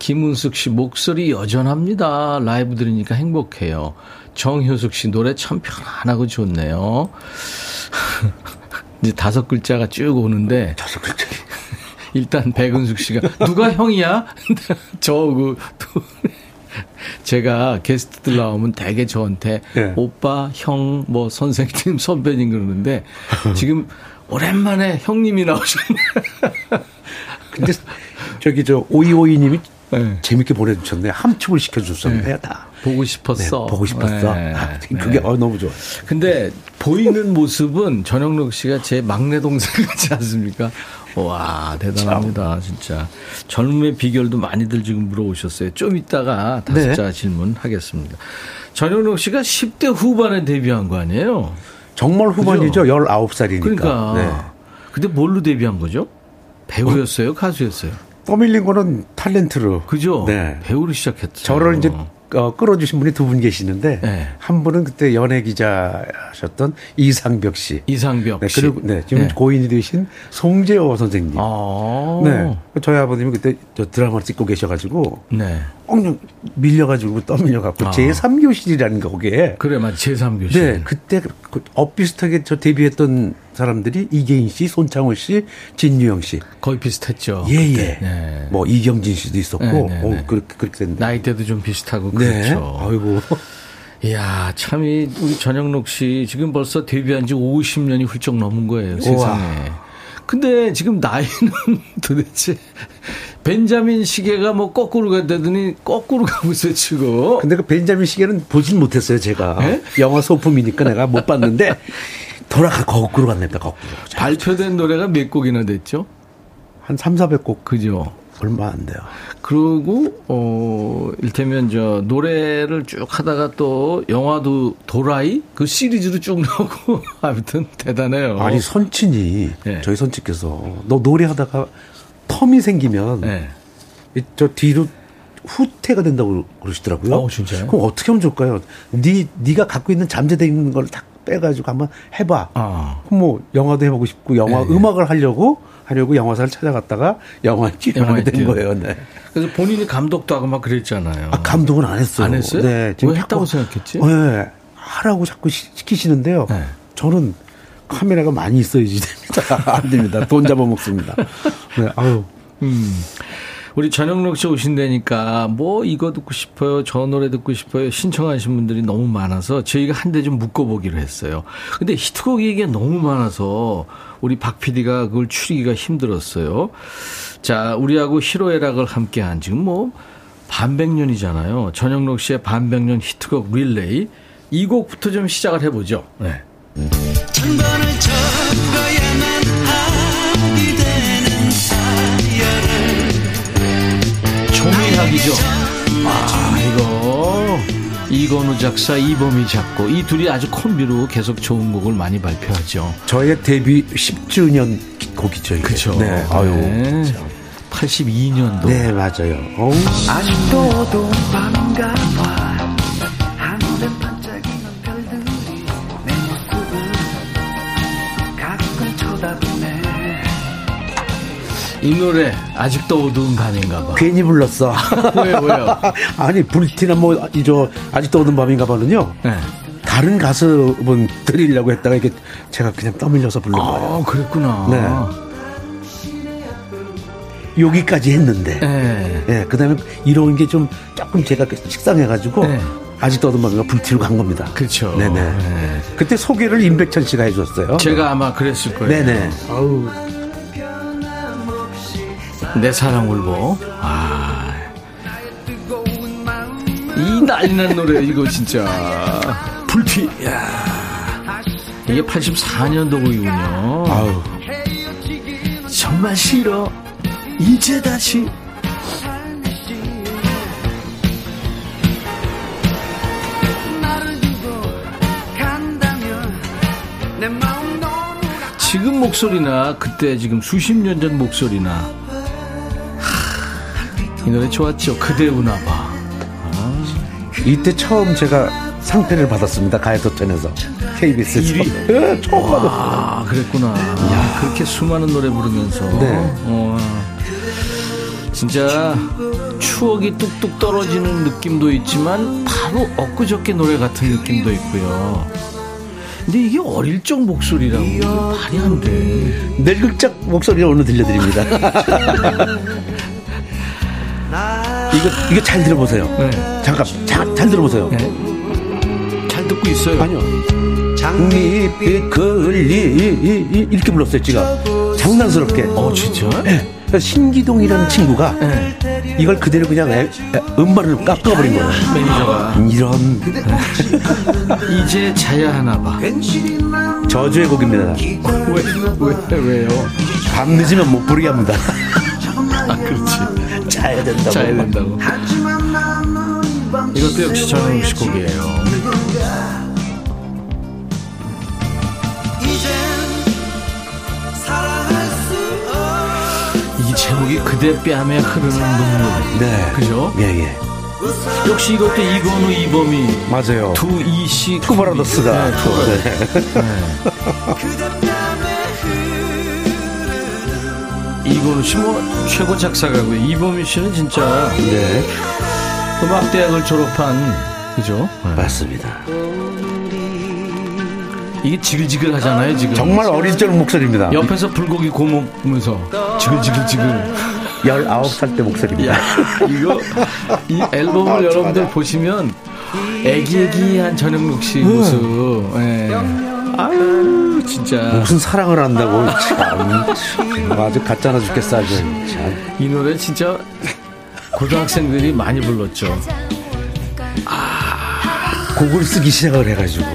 Speaker 1: 김은숙 씨, 목소리 여전합니다. 라이브 들으니까 행복해요. 정효숙 씨, 노래 참 편안하고 좋네요. 이제 다섯 글자가 쭉 오는데.
Speaker 4: 다섯 글자.
Speaker 1: 일단 백은숙 씨가 누가 형이야? 저그 제가 게스트들 나오면 대개 저한테
Speaker 4: 네.
Speaker 1: 오빠, 형, 뭐 선생님, 선배님 그러는데 지금 오랜만에 형님이 나오셨네.
Speaker 4: 근데 저기 저 오이오이님이
Speaker 1: 네.
Speaker 4: 재밌게 보내주셨네요. 함축을 시켜주셨네요. 다.
Speaker 1: 보고
Speaker 4: 네,
Speaker 1: 싶었어.
Speaker 4: 보고 싶었어.
Speaker 1: 네.
Speaker 4: 아, 그게
Speaker 1: 네.
Speaker 4: 어, 너무 좋아.
Speaker 1: 근데 보이는 모습은 전영록 씨가 제 막내 동생 같지 않습니까? 와 대단합니다 진짜 젊음의 비결도 많이들 지금 물어오셨어요. 좀 이따가 다섯
Speaker 4: 네.
Speaker 1: 자 질문 하겠습니다. 전영록 씨가 10대 후반에 데뷔한 거 아니에요?
Speaker 4: 정말 후반이죠. 19살이니까.
Speaker 1: 그러니까 근데 뭘로 데뷔한 거죠? 배우였어요, 가수였어요?
Speaker 4: 떠밀린 거는 탤런트로.
Speaker 1: 그죠?
Speaker 4: 네.
Speaker 1: 배우로 시작했죠.
Speaker 4: 저를 이제 어, 끌어주신 분이 두 분 계시는데
Speaker 1: 네.
Speaker 4: 한 분은 그때 연예 기자셨던 이상벽 씨.
Speaker 1: 이상벽
Speaker 4: 네,
Speaker 1: 씨.
Speaker 4: 그리고 네, 지금
Speaker 1: 네.
Speaker 4: 고인이 되신 송재호 선생님.
Speaker 1: 아,
Speaker 4: 네. 저희 아버님이 그때 저 드라마를 찍고 계셔가지고
Speaker 1: 네.
Speaker 4: 엉냥 밀려가지고 떠밀려갖고
Speaker 1: 아.
Speaker 4: 제3교실이라는 거기에
Speaker 1: 그래, 맞아. 제3교실.
Speaker 4: 네, 그때 그 엇비슷하게 저 데뷔했던 사람들이 이계인 씨, 손창호 씨, 진유영 씨.
Speaker 1: 거의 비슷했죠.
Speaker 4: 예. 예.
Speaker 1: 네.
Speaker 4: 뭐 이경진 씨도 있었고,
Speaker 1: 네, 네,
Speaker 4: 어,
Speaker 1: 네.
Speaker 4: 그렇게, 그렇게 됐는데.
Speaker 1: 나이대도 좀 비슷하고
Speaker 4: 네.
Speaker 1: 그렇죠.
Speaker 4: 아이고.
Speaker 1: 이야, 참, 이, 우리 전영록 씨, 지금 벌써 데뷔한 지 50년이 훌쩍 넘은 거예요, 세상에. 근데 지금 나이는 도대체, 벤자민 시계가 뭐 거꾸로 간다더니 거꾸로 가고 있어요, 지금.
Speaker 4: 근데 그 벤자민 시계는 보진 못했어요, 제가.
Speaker 1: 네?
Speaker 4: 영화 소품이니까 내가 못 봤는데, 돌아가, 거꾸로 갔답니다, 거꾸로.
Speaker 1: 발표된 노래가 몇 곡이나 됐죠?
Speaker 4: 한 3, 400곡
Speaker 1: 그죠?
Speaker 4: 얼마 안 돼요.
Speaker 1: 그리고 어 일테면 저 노래를 쭉 하다가 또 영화도 도라이 그 시리즈로 쭉 나오고 아무튼 대단해요.
Speaker 4: 아니, 선친이,
Speaker 1: 네.
Speaker 4: 저희 선친께서, 너 노래하다가 텀이 생기면,
Speaker 1: 네.
Speaker 4: 이- 저 뒤로 후퇴가 된다고 그러시더라고요.
Speaker 1: 어, 진짜요?
Speaker 4: 그럼 어떻게 하면 좋을까요? 네, 네가 갖고 있는 잠재되어 있는 걸딱 빼가지고 한번 해봐.
Speaker 1: 아.
Speaker 4: 그럼 뭐 영화도 해보고 싶고 영화
Speaker 1: 네.
Speaker 4: 음악을 하려고 하려고 영화사를 찾아갔다가 영화에
Speaker 1: 영화에
Speaker 4: 된. 거예요. 네.
Speaker 1: 그래서 본인이 감독도 하고 막 그랬잖아요.
Speaker 4: 아, 감독은 안 했어요.
Speaker 1: 안 했어요?
Speaker 4: 네,
Speaker 1: 왜 했다고 생각했지?
Speaker 4: 네, 하라고 자꾸 시- 시키시는데요.
Speaker 1: 네.
Speaker 4: 저는 카메라가 많이 있어야지 됩니다. 안 됩니다. 돈 잡아먹습니다. 네, 아유.
Speaker 1: 음. 우리 전영록 씨 오신다니까 뭐 이거 듣고 싶어요. 저 노래 듣고 싶어요. 신청하신 분들이 너무 많아서 저희가 한 대 좀 묶어보기로 했어요. 근데 히트곡이 이게 너무 많아서 우리 박 PD가 그걸 추리기가 힘들었어요. 자, 우리하고 히로애락을 함께한 지금 뭐 반백년이잖아요. 전영록 씨의 반백년 히트곡 릴레이. 이 곡부터 좀 시작을 해보죠. 네. 종이학이죠. 아, 이거. 이건우 작사, 이범희 작고, 이 둘이 아주 콤비로 계속 좋은 곡을 많이 발표하죠.
Speaker 4: 저의 데뷔 10주년 곡이죠. 이게.
Speaker 1: 그죠.
Speaker 4: 네, 아유.
Speaker 1: 네. 82년도.
Speaker 4: 네, 맞아요. 어우.
Speaker 5: 아직도도 밤인가 봐 이
Speaker 1: 노래, 아직도 어두운 밤인가 봐.
Speaker 4: 괜히 불렀어.
Speaker 1: 왜요, 왜요?
Speaker 4: 아니, 불티나 뭐, 이저, 아직도 오는 밤인가 봐는요.
Speaker 1: 네.
Speaker 4: 다른 가수분 드리려고 했다가 이게 제가 그냥 떠밀려서 부른 거예요.
Speaker 1: 아, 그랬구나.
Speaker 4: 네. 여기까지 했는데.
Speaker 1: 네.
Speaker 4: 예, 그 다음에 이런 게 좀 조금 제가 식상해가지고
Speaker 1: 네.
Speaker 4: 아직도 어둠밤인가 불티로 간 겁니다.
Speaker 1: 그렇죠.
Speaker 4: 네네.
Speaker 1: 네.
Speaker 4: 그때 소개를 임백천 씨가 해줬어요.
Speaker 1: 제가 아마 그랬을 거예요.
Speaker 4: 네네. 아우
Speaker 1: 내 사랑 울보. 아. 이 난리난 노래, 이거 진짜. 불피. 야 이게 84년도 곡이군요.
Speaker 4: 아우
Speaker 1: 정말 싫어. 이제 다시. 지금 목소리나 그때 지금 수십 년 전 목소리나 하, 이 노래 좋았죠. 그대 우나 봐.
Speaker 4: 이때 처음 제가 상패를 받았습니다. 가요토텐에서 KBS에서 예, 처음 받았어요.
Speaker 1: 아 그랬구나. 그렇게 수많은 노래 부르면서
Speaker 4: 네.
Speaker 1: 어, 진짜 추억이 뚝뚝 떨어지는 느낌도 있지만 바로 엊그저께 노래 같은 느낌도 있고요. 근데 이게 어릴 적 목소리라고 말이 안 돼.
Speaker 4: 늙극작 목소리를 오늘 들려드립니다. 이거 이거 잘 들어보세요.
Speaker 1: 네.
Speaker 4: 잠깐 자, 잘 들어보세요.
Speaker 1: 네. 잘 듣고 있어요.
Speaker 4: 아니요. 장미빛 걸리 이렇게 불렀어요. 제가 장난스럽게.
Speaker 1: 어 진짜?
Speaker 4: 네. 신기동이라는 친구가
Speaker 1: 네.
Speaker 4: 이걸 그대로 그냥 애- 애- 음반을 깎아버린 거예요.
Speaker 1: 매니저가
Speaker 4: 이런
Speaker 1: 이제 자야 하나 봐.
Speaker 4: 저주의 곡입니다.
Speaker 1: 왜, 왜, 왜요?
Speaker 4: 밤 늦으면 못 부르게 합니다.
Speaker 1: 아, 그렇지.
Speaker 4: 자야 된다고.
Speaker 1: 자야 된다고. 이것도 역시 전용 씨 곡이에요. 이 제목이 그대 뺨에 흐르는 눈물.
Speaker 4: 네.
Speaker 1: 그죠?
Speaker 4: 예, 예.
Speaker 1: 역시 이것도 이건우 이범이
Speaker 4: 맞아요.
Speaker 1: 두 이씨
Speaker 4: 투바라더스가.
Speaker 1: 네, 투바라 이건우 씨뭐 최고 작사가고요. 이범희 씨는 진짜
Speaker 4: 네.
Speaker 1: 음악대학을 졸업한 그죠? 네.
Speaker 4: 맞습니다.
Speaker 1: 이게 지글지글 하잖아요 지금.
Speaker 4: 정말 어릴 적 목소리입니다.
Speaker 1: 옆에서 불고기 구워 먹으면서 지글지글지글.
Speaker 4: 19살 때 목소리입니다.
Speaker 1: 야 이거 이 앨범을 여러분들 보시면 애기애기한 전영록 씨 모습. 예. 아유 진짜
Speaker 4: 무슨 사랑을 한다고 참 아주 가짜나 죽겠어 아주 참.
Speaker 1: 이 노래 진짜 고등학생들이 많이 불렀죠.
Speaker 4: 곡을 쓰기 시작을 해가지고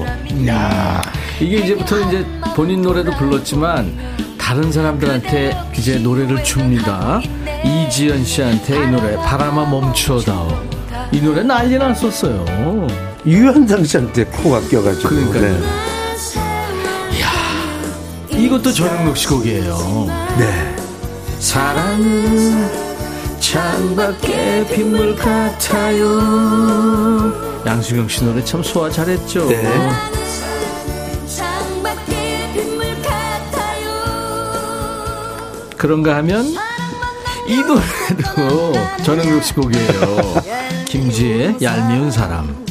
Speaker 1: 야 이게 이제부터 이제 본인 노래도 불렀지만 다른 사람들한테 이제 노래를 줍니다. 이지연 씨한테 이 노래 바람아 멈추어다오. 이 노래 난리 났었어요.
Speaker 4: 유현상 씨한테 코가 껴가지고
Speaker 1: 그러니까요.
Speaker 4: 네.
Speaker 1: 이것도 전영록 씨 곡이에요.
Speaker 4: 네.
Speaker 1: 사랑은 창밖에 빗물 같아요. 양수경 씨 노래 참 소화 잘했죠.
Speaker 4: 네.
Speaker 6: 창밖에 빗물 같아요
Speaker 1: 그런가 하면 이 노래도 전영록 씨 곡이에요. 김지의 얄미운 사람.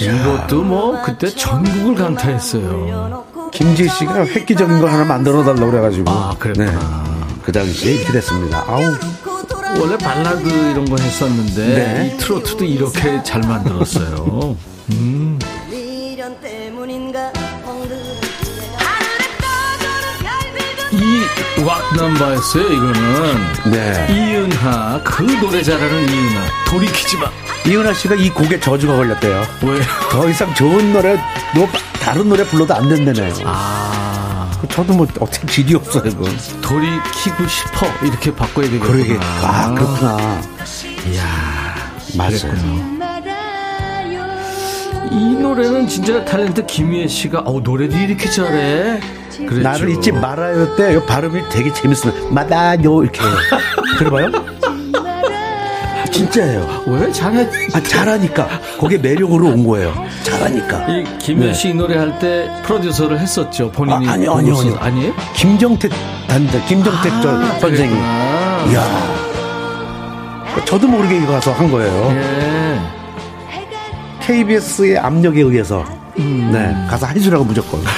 Speaker 1: 이것도 뭐 그때 전국을 강타했어요.
Speaker 4: 김지희 씨가 획기적인 거 하나 만들어 달라고 그래가지고
Speaker 1: 아, 그랬구나.
Speaker 4: 네. 그 당시에 이렇게 됐습니다. 아우
Speaker 1: 원래 발라드 이런 거 했었는데
Speaker 4: 네.
Speaker 1: 이 트로트도 이렇게 잘 만들었어요. 음.
Speaker 6: 미련 때문인가
Speaker 1: 이 왁넘바였어요 이거는
Speaker 4: 네.
Speaker 1: 이은하 그 노래 잘하는 이은하 돌이키지 마.
Speaker 4: 이은하 씨가 이 곡에 저주가 걸렸대요.
Speaker 1: 왜?
Speaker 4: 더 이상 좋은 노래 뭐 다른 노래 불러도 안 된다네요.
Speaker 1: 아
Speaker 4: 저도 뭐 어떻게 길이 없어요 그거.
Speaker 1: 돌이키고 싶어 이렇게 바꿔야 되겠구나.
Speaker 4: 그러게 아 그렇구나.
Speaker 1: 이야
Speaker 4: 맞아요.
Speaker 1: 이 노래는 진짜 탤런트 김희애 씨가 어 노래도 이렇게 잘해. 그랬죠.
Speaker 4: 나를 잊지 말아요 때 발음이 되게 재밌어요. 마다요 이렇게 들어봐요? 진짜예요.
Speaker 1: 왜 잘해?
Speaker 4: 아 잘하니까 거기에 매력으로 온 거예요. 잘하니까.
Speaker 1: 이 김희애
Speaker 4: 네.
Speaker 1: 씨이 노래 할 때 프로듀서를 했었죠. 본인이
Speaker 4: 아, 아니요, 아니요, 아니요.
Speaker 1: 아니에요?
Speaker 4: 김정택 단장 김정택 저
Speaker 1: 아,
Speaker 4: 선생님. 이야. 저도 모르게 이거 가서 한 거예요.
Speaker 1: 예.
Speaker 4: KBS의 압력에 의해서 네 가서 해주라고 무조건.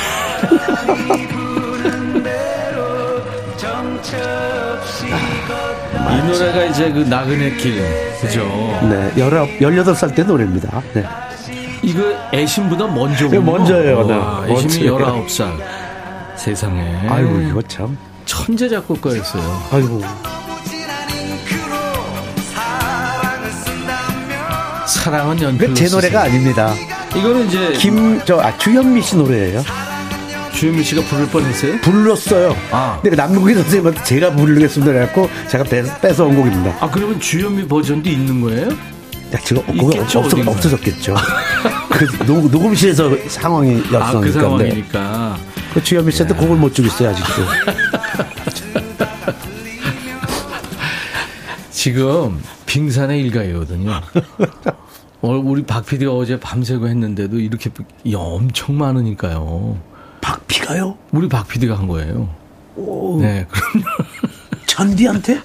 Speaker 1: 이 노래가 이제 그 나그네 길, 그죠?
Speaker 4: 네, 열아, 18살 때 노래입니다. 네.
Speaker 1: 이거 애심보다 먼저
Speaker 4: 네, 먼저예요, 네.
Speaker 1: 와, 애심이
Speaker 4: 먼저예요.
Speaker 1: 19살. 세상에.
Speaker 4: 아이고, 이거 참.
Speaker 1: 천재 작곡가였어요.
Speaker 4: 아이고.
Speaker 1: 사랑은
Speaker 4: 그
Speaker 1: 연필로
Speaker 4: 제 노래가
Speaker 1: 쓰세요.
Speaker 4: 아닙니다.
Speaker 1: 이거는 이제
Speaker 4: 김, 저, 아, 주현미 씨 노래예요.
Speaker 1: 주현미 씨가 부를 뻔했어요?
Speaker 4: 불렀어요.
Speaker 1: 아.
Speaker 4: 근데 남궁희 선생님한테 제가 부르겠습니다. 그래갖고 제가 뺏, 뺏어온 곡입니다.
Speaker 1: 아 그러면 주현미 버전도 있는 거예요?
Speaker 4: 야, 지금 그거
Speaker 1: 있겠죠,
Speaker 4: 없어. 없어졌겠죠. 그 녹, 녹음실에서 상황이었으니까.
Speaker 1: 아그
Speaker 4: 네.
Speaker 1: 상황이니까.
Speaker 4: 그 주현미 씨한테 곡을 못 주고 있어요, 아직도.
Speaker 1: 지금 빙산의 일가이거든요. 어, 우리 박 PD가 어제 밤새고 했는데도 이렇게 이 엄청 많으니까요.
Speaker 4: 박피가요?
Speaker 1: 우리 박 PD가 한 거예요.
Speaker 4: 오,
Speaker 1: 네, 그럼
Speaker 4: 천디한테?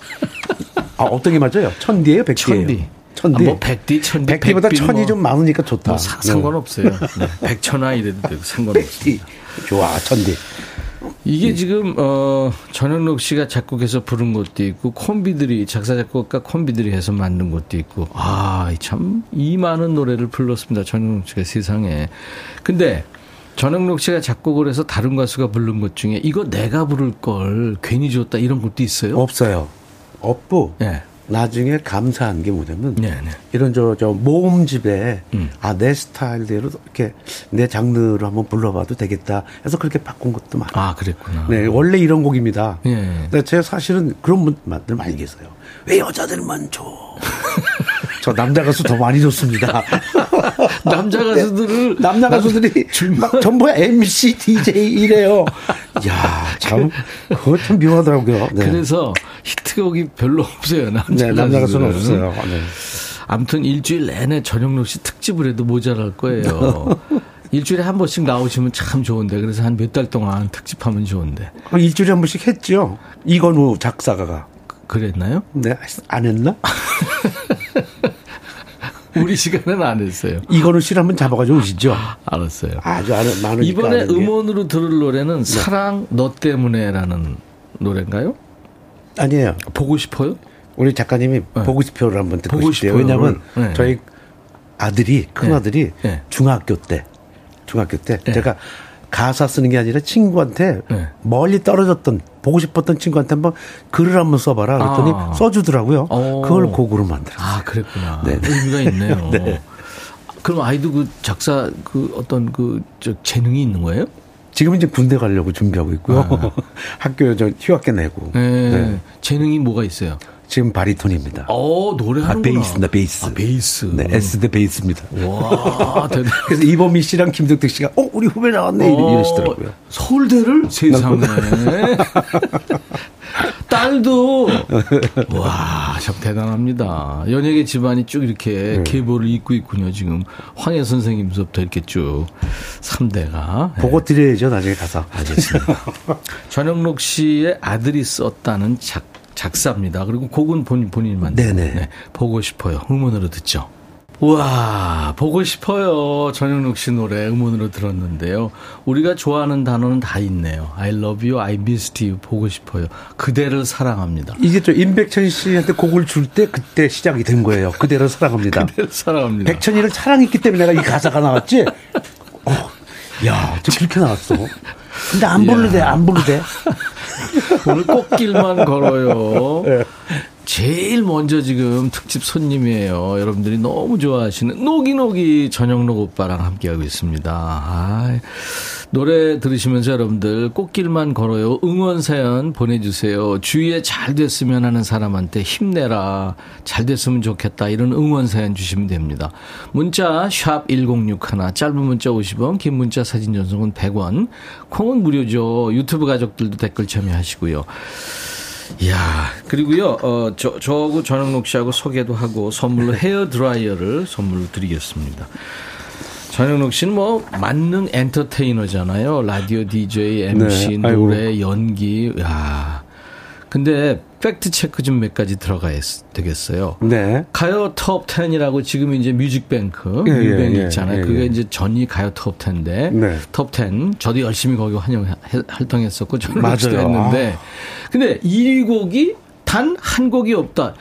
Speaker 4: 아, 어떤 게 맞아요? 천디예요? 백디예요?
Speaker 1: 천디.
Speaker 4: 천디.
Speaker 1: 아, 뭐 백디, 천디,
Speaker 4: 백디보다
Speaker 1: 백비는
Speaker 4: 천이
Speaker 1: 뭐-
Speaker 4: 좀 많으니까 좋다.
Speaker 1: 뭐 사- 상관없어요. 네, 백천아 이래도 되고 상관없어요.
Speaker 4: 백디. 좋아, 천디.
Speaker 1: 이게 지금 어 전영록 씨가 작곡해서 부른 것도 있고 콤비들이 작사 작곡가 콤비들이 해서 만든 것도 있고 아 참 이 많은 노래를 불렀습니다 전영록 씨가 세상에 근데 전영록 씨가 작곡을 해서 다른 가수가 부른 것 중에 이거 내가 부를 걸 괜히 줬다 이런 것도 있어요?
Speaker 4: 없어요. 없고,
Speaker 1: 네.
Speaker 4: 나중에 감사한 게 뭐냐면,
Speaker 1: 네, 네.
Speaker 4: 이런 저, 저 모음집에,
Speaker 1: 음.
Speaker 4: 아, 내 스타일대로 이렇게 내 장르로 한번 불러봐도 되겠다 해서 그렇게 바꾼 것도 많아요.
Speaker 1: 아 그랬구나.
Speaker 4: 네, 원래 이런 곡입니다.
Speaker 1: 예.
Speaker 4: 근데 제가 사실은 그런 분들 많이 계세요. 왜 여자들만 줘? 저 남자 가수 더 많이 줬습니다.
Speaker 1: 남자 가수들을
Speaker 4: 남자 가수들이 막 전부 MC, DJ 이래요. 야, 참 그거 참 묘하더라고요. 네.
Speaker 1: 그래서 히트곡이 별로 없어요 남자,
Speaker 4: 네, 남자 가수는. 없어요. 네.
Speaker 1: 아무튼 일주일 내내 전영록 씨 특집을 해도 모자랄 거예요. 일주일에 한 번씩 나오시면 참 좋은데 그래서 한 몇 달 동안 특집하면 좋은데
Speaker 4: 그럼 일주일에 한 번씩 했죠. 이건우 작사가가.
Speaker 1: 그랬나요?
Speaker 4: 네, 안 했나?
Speaker 1: 우리 시간은 안 했어요.
Speaker 4: 이건우 씨를 한번 잡아가지고 오시죠.
Speaker 1: 알았어요.
Speaker 4: 아주 많으니까.
Speaker 1: 이번에. 음원으로 들을 노래는 사랑 너 때문에라는 노래인가요?
Speaker 4: 아니에요.
Speaker 1: 보고 싶어요?
Speaker 4: 우리 작가님이
Speaker 1: 네.
Speaker 4: 보고 싶어요를 한번 듣고
Speaker 1: 보고
Speaker 4: 싶대요.
Speaker 1: 싶어요를.
Speaker 4: 왜냐하면
Speaker 1: 네.
Speaker 4: 저희 아들이 큰
Speaker 1: 네.
Speaker 4: 아들이
Speaker 1: 네.
Speaker 4: 중학교 때 중학교 때
Speaker 1: 네.
Speaker 4: 제가 가사 쓰는 게 아니라 친구한테
Speaker 1: 네.
Speaker 4: 멀리 떨어졌던 보고 싶었던 친구한테 한번 글을 한번 써봐라 그랬더니
Speaker 1: 아.
Speaker 4: 써주더라고요.
Speaker 1: 오.
Speaker 4: 그걸 곡으로 만들었어요.
Speaker 1: 아 그랬구나.
Speaker 4: 네.
Speaker 1: 의미가 있네요.
Speaker 4: 네.
Speaker 1: 그럼 아이도 그 작사 그 어떤 그 저 재능이 있는 거예요?
Speaker 4: 지금 이제 군대 가려고 준비하고 있고요.
Speaker 1: 아.
Speaker 4: 학교 저 휴학계 내고
Speaker 1: 네.
Speaker 4: 네.
Speaker 1: 재능이 뭐가 있어요?
Speaker 4: 지금 바리톤입니다.
Speaker 1: 어 노래하는구나.
Speaker 4: 아, 베이스입니다. 베이스.
Speaker 1: 아, 베이스.
Speaker 4: 네, S대 베이스입니다.
Speaker 1: 와 대단.
Speaker 4: 그래서 이범희 씨랑 김덕택 씨가 어 우리 후배 나왔네 이러- 이러시더라고요.
Speaker 1: 어, 서울대를 세상에. 딸도 와, 참 대단합니다. 연예계 집안이 쭉 이렇게
Speaker 4: 네.
Speaker 1: 계보를 잇고 있군요. 지금 황해 선생님부터 이렇게 쭉 3대가.
Speaker 4: 보고 드려야죠 나중에 가서.
Speaker 1: 알겠습니다. 전영록 씨의 아들이 썼다는 작, 작사입니다. 그리고 곡은 본, 본인이 만든
Speaker 4: 네네.
Speaker 1: 네, 보고 싶어요. 음원으로 듣죠. 우와, 보고 싶어요. 전영록 씨 노래 음원으로 들었는데요. 우리가 좋아하는 단어는 다 있네요. I love you, I miss you, 보고 싶어요. 그대를 사랑합니다.
Speaker 4: 이게 저 임백천 씨한테 곡을 줄 때 그때 시작이 된 거예요. 그대로 사랑합니다.
Speaker 1: 그대를 사랑합니다.
Speaker 4: 백천이를 사랑했기 때문에 내가 이 가사가 나왔지. 어, 야, 저 그렇게 나왔어. 근데 안 돼, 안 불러도 돼.
Speaker 1: 오늘 꽃길만 걸어요.
Speaker 4: 네.
Speaker 1: 제일 먼저 지금 특집 손님이에요. 여러분들이 너무 좋아하시는 노기노기 전영록 오빠랑 함께하고 있습니다. 아, 노래 들으시면서 여러분들 꽃길만 걸어요. 응원 사연 보내주세요. 주위에 잘 됐으면 하는 사람한테 힘내라. 잘 됐으면 좋겠다. 이런 응원 사연 주시면 됩니다. 문자 샵 1061, 짧은 문자 50원, 긴 문자 사진 전송은 100원. 콩은 무료죠. 유튜브 가족들도 댓글 참여하시고요. 이야, 그리고요, 어, 저, 저하고 전영록 씨하고 소개도 하고 선물로 헤어 드라이어를 선물로 드리겠습니다. 전영록 씨는 뭐, 만능 엔터테이너잖아요. 라디오 DJ, MC,
Speaker 4: 네, 아이고.
Speaker 1: 노래, 연기, 야 근데, 팩트 체크 좀 몇 가지 들어가야 되겠어요.
Speaker 4: 네.
Speaker 1: 가요 톱 10이라고 지금 이제 뮤직뱅크
Speaker 4: 예,
Speaker 1: 뮤뱅
Speaker 4: 예,
Speaker 1: 있잖아요.
Speaker 4: 예,
Speaker 1: 그게
Speaker 4: 예.
Speaker 1: 이제 전이 가요 톱 10인데
Speaker 4: 네.
Speaker 1: 톱 10. 저도 열심히 거기 환영 활동했었고 저는
Speaker 4: 맞아요.
Speaker 1: 도 했는데 근데 1위 곡이 단 한 곡이 없다.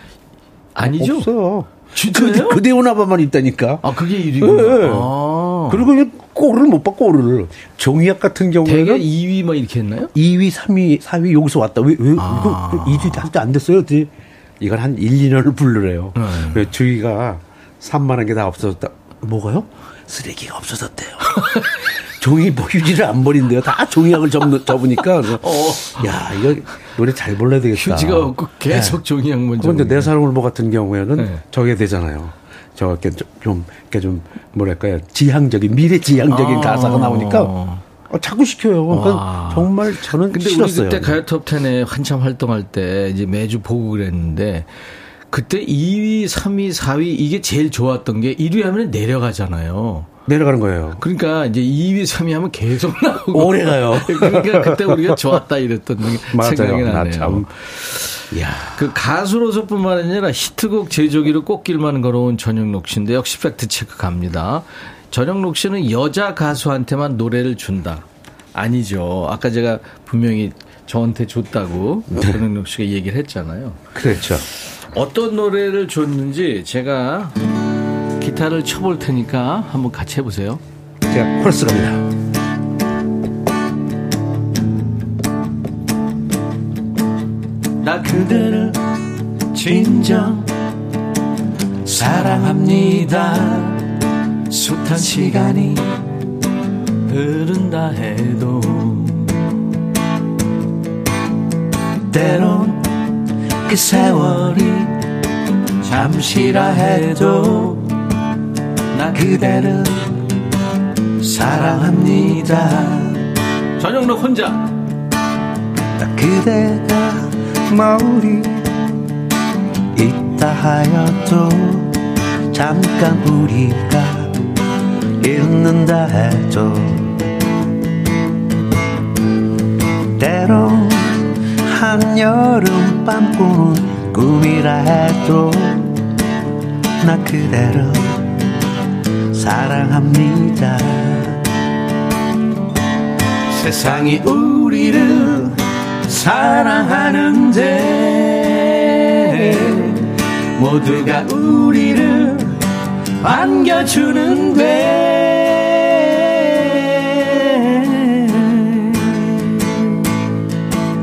Speaker 1: 아니죠?
Speaker 4: 없어요.
Speaker 1: 진짜요?
Speaker 4: 그, 그대 오나봐만 있다니까.
Speaker 1: 아, 그게 1위구나.
Speaker 4: 네.
Speaker 1: 아.
Speaker 4: 그리고 이게 골을 못 봐, 골을. 정의학 같은
Speaker 1: 대개
Speaker 4: 경우에는
Speaker 1: 2위 뭐 이렇게 했나요?
Speaker 4: 2위, 3위, 4위 여기서 왔다. 왜, 왜,
Speaker 1: 아.
Speaker 4: 이거 1위 아직도 안 됐어요. 이건 한 1, 2년을 부르래요.
Speaker 1: 네.
Speaker 4: 왜 주위가 산만한 게 다 없어졌다. 뭐가요? 쓰레기가 없어졌대요. 종이 뭐 휴지를 안 버린대요. 다 종이약을 접, 접으니까. 그래서 야, 이거 노래 잘 불러야 되겠다.
Speaker 1: 어. 휴지가 없고 계속 종이약 먼저.
Speaker 4: 그런데. 내 사랑을 뭐 같은 경우에는
Speaker 1: 네.
Speaker 4: 저게 되잖아요. 저 이렇게 좀, 좀, 이렇게 좀 뭐랄까요. 지향적인, 미래 지향적인
Speaker 1: 아.
Speaker 4: 가사가 나오니까 어, 자꾸 시켜요. 그러니까
Speaker 1: 와.
Speaker 4: 정말 저는
Speaker 1: 근데
Speaker 4: 싫었어요.
Speaker 1: 우리 그때 가요 톱 10에 한참 활동할 때 이제 매주 보고 그랬는데 그때 2위, 3위, 4위 이게 제일 좋았던 게 1위 하면 내려가잖아요.
Speaker 4: 내려가는 거예요.
Speaker 1: 그러니까 이제 2위, 3위 하면 계속 나오고.
Speaker 4: 오래 가요.
Speaker 1: 그러니까 그때 우리가 좋았다 이랬던
Speaker 4: 맞아요.
Speaker 1: 생각이
Speaker 4: 나
Speaker 1: 나네요.
Speaker 4: 참. 야.
Speaker 1: 그 가수로서뿐만 아니라 히트곡 제조기로 꽃길만 걸어온 전영록 씨인데 역시 팩트 체크 갑니다. 전영록 씨는 여자 가수한테만 노래를 준다. 아니죠. 아까 제가 분명히 저한테 줬다고 전영록 씨가 얘기를 했잖아요.
Speaker 4: 그렇죠.
Speaker 1: 어떤 노래를 줬는지 제가 기타를 쳐볼 테니까 한번 같이 해보세요.
Speaker 4: 제가 코러스 갑니다.
Speaker 1: 나 그대를 진정 사랑합니다. 숱한 시간이 흐른다 해도 때론 그 세월이 잠시라 해도 나 그대를 사랑합니다. 전영록 혼자
Speaker 4: 그대가 머리 있다 하여도 잠깐 우리가 있는다 해도 때론 한여름 밤 꾸는 꿈이라 해도 나 그대를 사랑합니다.
Speaker 1: 세상이 우리를 사랑하는데 모두가 우리를 안겨주는데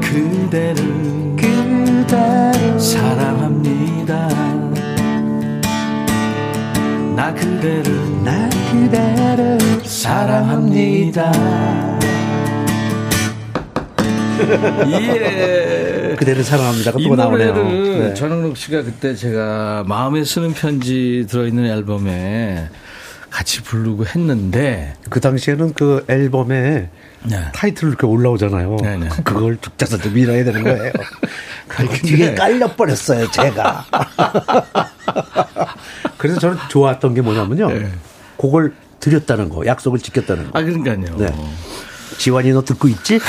Speaker 1: 그대를 그대를 사랑합니다. 나 그대를 나 그대를 사랑합니다 예.
Speaker 4: 그대를 사랑합니다. 이또 나오네요.
Speaker 1: 노래를
Speaker 4: 네.
Speaker 1: 전영록 씨가 그때 제가 마음에 쓰는 편지 들어있는 앨범에 같이 부르고 했는데
Speaker 4: 그 당시에는 그 앨범에
Speaker 1: 네.
Speaker 4: 타이틀 이렇게 올라오잖아요.
Speaker 1: 네 네.
Speaker 4: 그걸 쭉 짜서 좀 밀어야 되는 거예요. 뒤에 깔려 버렸어요, 제가. 그래서 저는 좋았던 게 뭐냐면요.
Speaker 1: 네.
Speaker 4: 그걸 드렸다는 거, 약속을 지켰다는 거.
Speaker 1: 아 그러니까요.
Speaker 4: 네. 지환이 너 듣고 있지?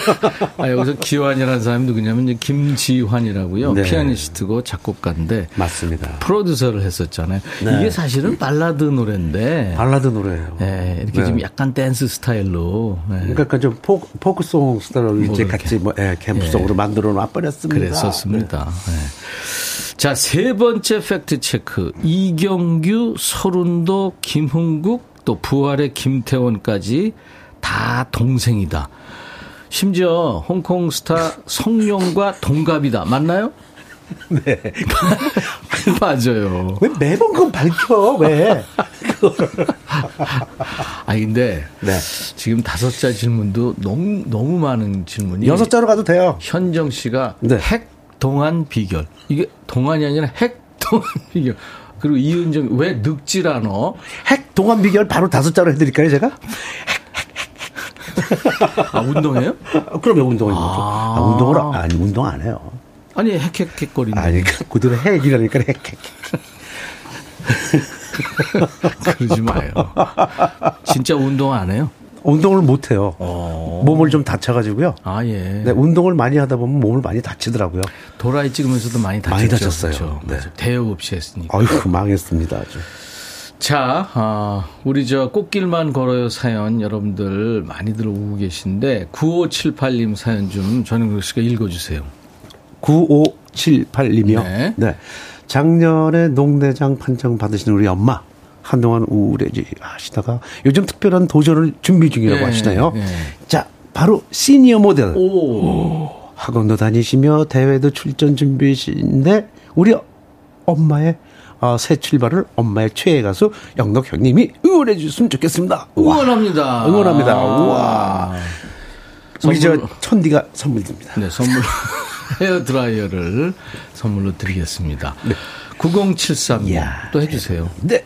Speaker 1: 아, 여기서 기환이라는 사람이 누구냐면 이제 김지환이라고요.
Speaker 4: 네.
Speaker 1: 피아니스트고 작곡가인데
Speaker 4: 맞습니다.
Speaker 1: 프로듀서를 했었잖아요.
Speaker 4: 네.
Speaker 1: 이게 사실은 발라드 노래인데
Speaker 4: 발라드 노래예요.
Speaker 1: 예, 이렇게
Speaker 4: 네.
Speaker 1: 좀 약간 댄스 스타일로 예,
Speaker 4: 그러니까 좀 포, 포크송 스타일로
Speaker 1: 뭐
Speaker 4: 이제. 같이 뭐, 예, 캠프송으로 만들어 놔버렸습니다.
Speaker 1: 그랬었습니다. 예. 자, 세 번째 팩트 체크. 이경규, 설운도, 김흥국, 또 부활의 김태원까지 다 동생이다. 심지어 홍콩 스타 성룡과 동갑이다. 맞나요?
Speaker 4: 네.
Speaker 1: 맞아요.
Speaker 4: 왜 매번 그건 밝혀, 왜?
Speaker 1: 아 근데
Speaker 4: 네.
Speaker 1: 지금 다섯 자 질문도 너무 너무 많은 질문이
Speaker 4: 여섯 자로 가도 돼요.
Speaker 1: 현정 씨가
Speaker 4: 네.
Speaker 1: 핵 동안 비결 이게 동안이 아니라 핵 동안 비결 그리고 이은정 왜 늙질 않어?
Speaker 4: 핵 동안 비결 바로 다섯 자로 해드릴까요, 제가?
Speaker 1: 아 운동해요?
Speaker 4: 아, 그러면 운동을 아.
Speaker 1: 아.
Speaker 4: 아, 운동을 아니 운동 안 해요.
Speaker 1: 아니 핵핵핵거리는
Speaker 4: 아니 그러니까 그대로 핵이라니까 핵. 핵.
Speaker 1: 그러지 마요. 진짜 운동 안 해요?
Speaker 4: 운동을 못 해요.
Speaker 1: 어.
Speaker 4: 몸을 좀 다쳐가지고요.
Speaker 1: 아 예.
Speaker 4: 네, 운동을 많이 하다 보면 몸을 많이 다치더라고요.
Speaker 1: 도라이 찍으면서도 많이 다쳤죠.
Speaker 4: 많이 다쳤어요.
Speaker 1: 그렇죠.
Speaker 4: 네.
Speaker 1: 대역 없이 했으니까.
Speaker 4: 아이고 망했습니다 아주.
Speaker 1: 자, 아, 우리 저 꽃길만 걸어요 사연 여러분들 많이들 오고 계신데 9578님 사연 좀 전영국 씨가 읽어주세요.
Speaker 4: 95 9678님이요.
Speaker 1: 네.
Speaker 4: 네. 작년에 농대장 판정 받으신 우리 엄마. 한동안 우울해지 하시다가 요즘 특별한 도전을 준비 중이라고
Speaker 1: 네,
Speaker 4: 하시나요?
Speaker 1: 네.
Speaker 4: 자, 바로 시니어 모델.
Speaker 1: 오.
Speaker 4: 학원도 다니시며 대회도 출전 준비이신데 우리 엄마의 어, 새 출발을 엄마의 최애 가수 영덕 형님이 응원해 주셨으면 좋겠습니다. 우와.
Speaker 1: 응원합니다.
Speaker 4: 응원합니다. 우와. 우리 저
Speaker 1: 선물-
Speaker 4: 천디가 선물 드립니다.
Speaker 1: 네, 선물 헤어 드라이어를 선물로 드리겠습니다. 9073님
Speaker 4: 이야,
Speaker 1: 또 해주세요.
Speaker 4: 네.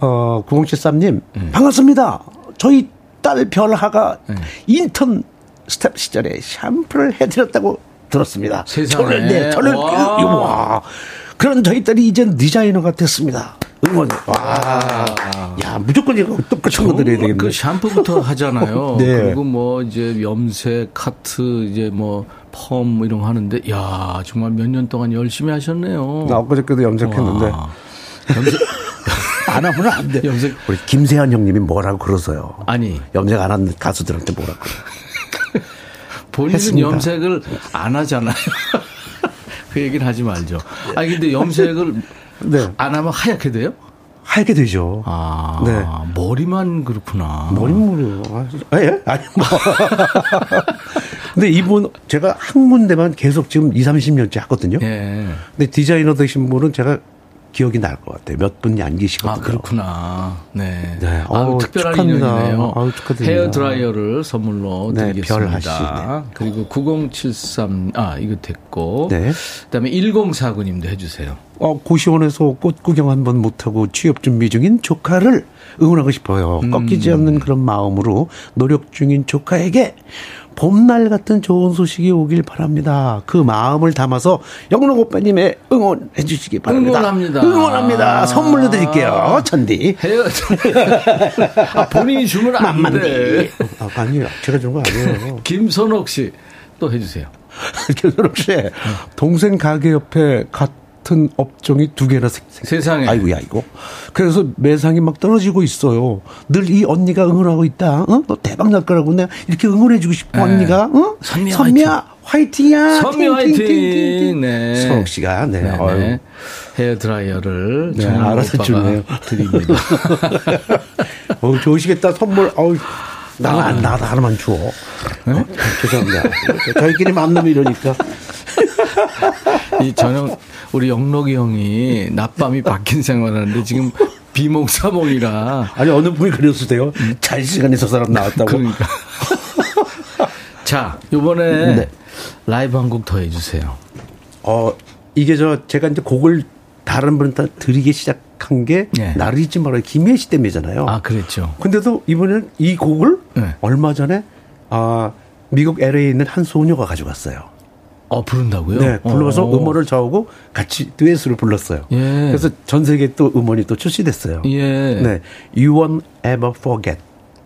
Speaker 4: 어, 9073님,
Speaker 1: 음.
Speaker 4: 반갑습니다. 저희 딸 별하가
Speaker 1: 네.
Speaker 4: 인턴 스태프 시절에 샴푸를 해드렸다고 들었습니다.
Speaker 1: 세상에.
Speaker 4: 저를, 네, 저를,
Speaker 1: 와.
Speaker 4: 그, 와. 그런 저희 딸이 이젠 디자이너가 됐습니다. 응원. 와. 야, 무조건 이거 똑같이 거 드려야 되겠네.
Speaker 1: 그 샴푸부터 하잖아요.
Speaker 4: 네.
Speaker 1: 그리고 뭐 이제 염색, 카트, 이제 뭐펌뭐 이런 거 하는데, 야 정말 몇 년 동안 열심히 하셨네요.
Speaker 4: 나 엊그저께도 염색했는데.
Speaker 1: 와. 염색
Speaker 4: 안 하면 안 돼.
Speaker 1: 염색-
Speaker 4: 우리 김세현 형님이 뭐라고 그러세요.
Speaker 1: 아니
Speaker 4: 염색 안 하는 가수들한테 뭐라고.
Speaker 1: 본인은
Speaker 4: 했습니다.
Speaker 1: 염색을 안 하잖아요. 그 얘기는 하지 말죠. 아니 근데 염색을
Speaker 4: 네.
Speaker 1: 안 하면 하얗게 돼요?
Speaker 4: 하게 되죠.
Speaker 1: 아,
Speaker 4: 네.
Speaker 1: 머리만 그렇구나.
Speaker 4: 머리물이요. 아, 예? 아니, 뭐. 근데 이분, 제가 한 군데만 계속 지금 2, 30년째 하거든요.
Speaker 1: 예.
Speaker 4: 근데 디자이너 되신 분은 제가 기억이 날 것 같아요. 몇 분이 안 계시거든요.
Speaker 1: 아, 그렇구나. 네.
Speaker 4: 네.
Speaker 1: 아유,
Speaker 4: 어우,
Speaker 1: 특별한
Speaker 4: 축하합니다.
Speaker 1: 인연이네요.
Speaker 4: 아유, 축하드립니다.
Speaker 1: 헤어 드라이어를 선물로
Speaker 4: 네,
Speaker 1: 드리겠습니다.
Speaker 4: 별
Speaker 1: 그리고 9073, 아, 이거 됐고.
Speaker 4: 네.
Speaker 1: 그 다음에 1049님도 해주세요.
Speaker 4: 어, 고시원에서 꽃 구경 한 번 못하고 취업 준비 중인 조카를 응원하고 싶어요.
Speaker 1: 음.
Speaker 4: 꺾이지 않는 그런 마음으로 노력 중인 조카에게 봄날 같은 좋은 소식이 오길 바랍니다. 그 마음을 담아서 영록 오빠님의 응원해 주시기 바랍니다.
Speaker 1: 응원합니다.
Speaker 4: 응원합니다. 선물로 드릴게요. 천디.
Speaker 1: 헤어. 아, 본인이 주면 안 돼.
Speaker 4: 아, 아니요. 제가 준 거 아니에요.
Speaker 1: 김선옥 씨 또 해주세요.
Speaker 4: 김선욱 씨. 동생 가게 옆에 같은 업종이 두 개나 생, 생-
Speaker 1: 세상에.
Speaker 4: 아이고야, 이거. 그래서 매상이 막 떨어지고 있어요. 늘 이 언니가 응원하고 있다. 어? 너 대박 날 거라고 내가 이렇게 응원해주고 싶어,
Speaker 1: 네.
Speaker 4: 언니가. 어?
Speaker 1: 선미야,
Speaker 4: 선미야, 화이팅 이야.
Speaker 1: 선미
Speaker 4: 팅, 팅, 팅, 팅,
Speaker 1: 화이팅.
Speaker 4: 팅.
Speaker 1: 네.
Speaker 4: 선욱 씨가, 네.
Speaker 1: 네. 네. 헤어 드라이어를
Speaker 4: 네, 알아서 주네요.
Speaker 1: 드립니다.
Speaker 4: 어우, 좋으시겠다. 선물. 어우. 나, 안 나도 하나만 줘. 어? 죄송합니다. 저희끼리 만나면 이러니까.
Speaker 1: 이 저녁 우리 영록이 형이 낮밤이 바뀐 생활하는데 지금 비몽사몽이라
Speaker 4: 아니, 어느 분이 그랬을 때요. 잘 시간에 저 사람 나왔다고.
Speaker 1: 그러니까. 자, 요번에
Speaker 4: 네.
Speaker 1: 라이브 한 곡 더 해주세요.
Speaker 4: 어, 이게 저, 제가 이제 곡을 다른 분한테 드리기 시작한 게,
Speaker 1: 네.
Speaker 4: 나를 잊지 말아요. 김혜희 씨 때문이잖아요.
Speaker 1: 아, 그랬죠.
Speaker 4: 근데도 이번엔 이 곡을
Speaker 1: 네.
Speaker 4: 얼마 전에, 아, 미국 LA에 있는 한 소녀가 가져갔어요.
Speaker 1: 어, 부른다고요?
Speaker 4: 네, 불러서
Speaker 1: 어.
Speaker 4: 음원을 저하고 같이 듀엣으로 불렀어요.
Speaker 1: 예.
Speaker 4: 그래서 전 세계 또 음원이 또 출시됐어요.
Speaker 1: 예.
Speaker 4: 네, You Won't Ever Forget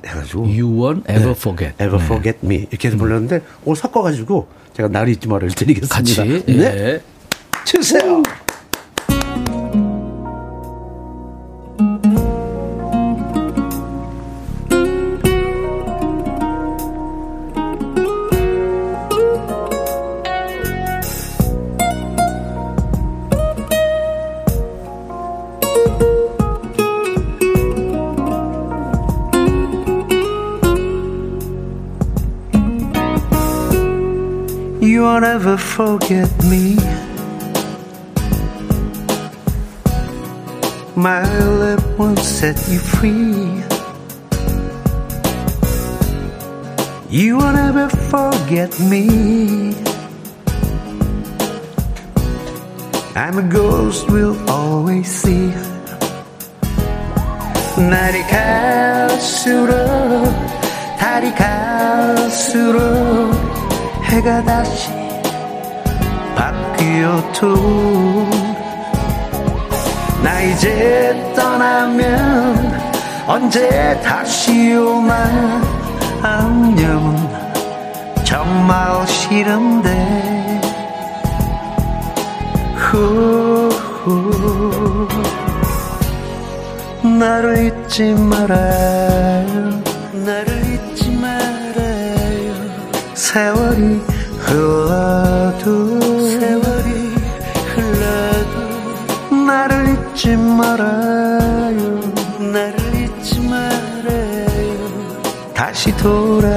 Speaker 4: 해가지고.
Speaker 1: You won't ever
Speaker 4: 네,
Speaker 1: forget.
Speaker 4: Ever
Speaker 1: 네.
Speaker 4: Forget Me 이렇게 해서 불렀는데 오늘 섞어가지고 제가 나를 잊지 말아를 드리겠습니다.
Speaker 1: 같이.
Speaker 4: 네,
Speaker 1: 예.
Speaker 4: 주세요.
Speaker 5: You won't ever forget me. My love won't set you free. You won't ever forget me. I'm a ghost we'll always see. 날이 갈수록 달이 갈수록 해가 다시 바뀌어도 나 이제 떠나면 언제 다시 오나 안녕은 정말 싫은데. 후후. 나를 잊지 말아요. 나를 잊지 말아요. 세월이 흘러도 잊지 말아요. 나를 잊지 말아요. 다시 돌아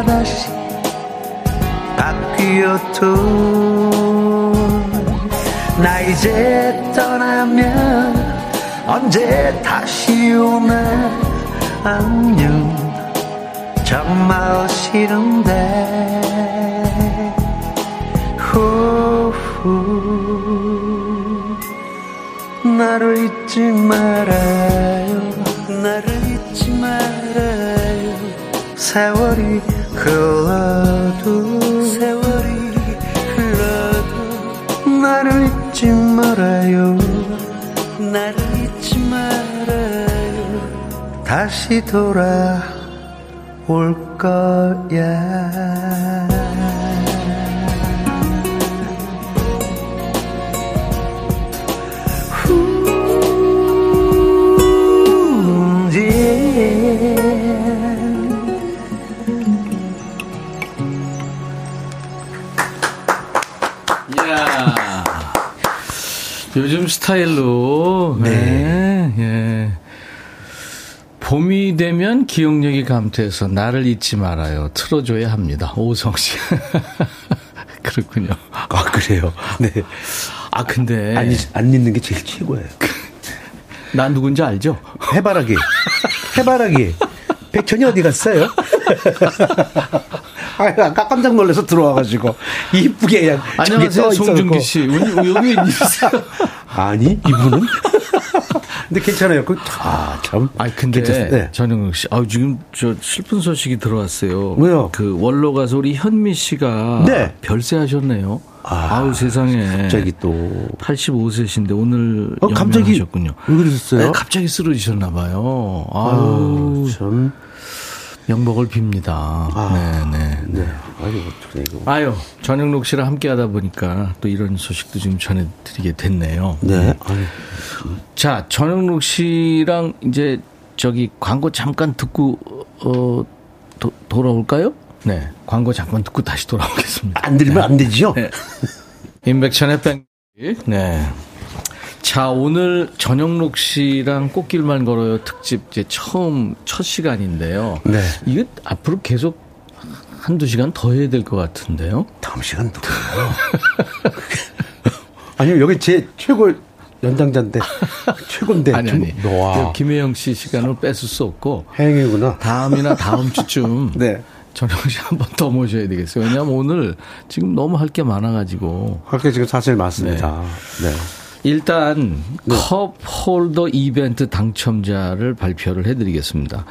Speaker 5: 다시 바뀌어도 나 이제 떠나면 언제 다시 오나 안녕. 정말 싫은데. 후후 나를 잊지 말아요. 나를 잊지 말아요. 세월이 흘러도 세월이 흘러도 나를 잊지 말아요. 나를 잊지 말아요. 다시 돌아올 거야
Speaker 1: 요즘 스타일로. 네. 예. 봄이 되면 기억력이 감퇴해서 나를 잊지 말아요. 틀어줘야 합니다. 오성 씨. 그렇군요.
Speaker 4: 아, 그래요. 네.
Speaker 1: 아, 근데.
Speaker 4: 안, 잊- 안 잊는 게 제일 최고예요.
Speaker 1: 나 누군지 알죠?
Speaker 4: 해바라기. 해바라기. 백천이 어디 갔어요? 아, 아까 깜짝 놀라서 들어와가지고 이쁘게 그냥
Speaker 1: 안녕하세요. 송중기 씨. 여기 웬일이세요?
Speaker 4: 아니 이분은? 근데 괜찮아요. 그, 아, 참.
Speaker 1: 아니 근데
Speaker 4: 네.
Speaker 1: 전영욱 씨, 아 지금 저 슬픈 소식이 들어왔어요.
Speaker 4: 왜요?
Speaker 1: 그 원로 가수 우리 현미 씨가
Speaker 4: 네.
Speaker 1: 별세하셨네요.
Speaker 4: 아,
Speaker 1: 아, 우 세상에.
Speaker 4: 갑자기 또.
Speaker 1: 85세신데 오늘
Speaker 4: 어, 갑자기
Speaker 1: 영명하셨군요.
Speaker 4: 왜 그러셨어요?
Speaker 1: 네, 갑자기 쓰러지셨나 봐요.
Speaker 4: 아우,
Speaker 1: 아유,
Speaker 4: 참.
Speaker 1: 명복을 빕니다.
Speaker 4: 아,
Speaker 1: 네, 네.
Speaker 4: 네. 아유, 어떡해, 이거.
Speaker 1: 아유, 전영록 씨랑 함께 하다 보니까 또 이런 소식도 지금 전해드리게 됐네요.
Speaker 4: 네. 아유.
Speaker 1: 자, 전영록 씨랑 이제 저기 광고 잠깐 듣고 어 도, 돌아올까요? 네, 광고 잠깐 듣고 다시 돌아오겠습니다.
Speaker 4: 안 들으면 안 되죠?
Speaker 1: 네. 임백천의 뺑. 네. 자, 오늘 전영록 씨랑 꽃길만 걸어요 특집 이제 처음 첫 시간인데요.
Speaker 4: 네.
Speaker 1: 이거 앞으로 계속 한두 시간 더 해야 될 것 같은데요.
Speaker 4: 다음 시간 누구예요? 아니요, 여기 제 최고 연장자인데, 최고인데.
Speaker 1: 아니, 아니.
Speaker 4: 좀, 와.
Speaker 1: 그 김혜영 씨 시간을 뺏을 수 없고,
Speaker 4: 행이구나.
Speaker 1: 다음이나 다음 주쯤
Speaker 4: 네.
Speaker 1: 전영 씨한 번 더 모셔야 되겠어요. 왜냐하면 오늘 지금 너무 할 게 많아가지고.
Speaker 4: 그렇게 지금 사실 맞습니다. 네.
Speaker 1: 일단 컵 홀더 이벤트 당첨자를 발표를 해드리겠습니다.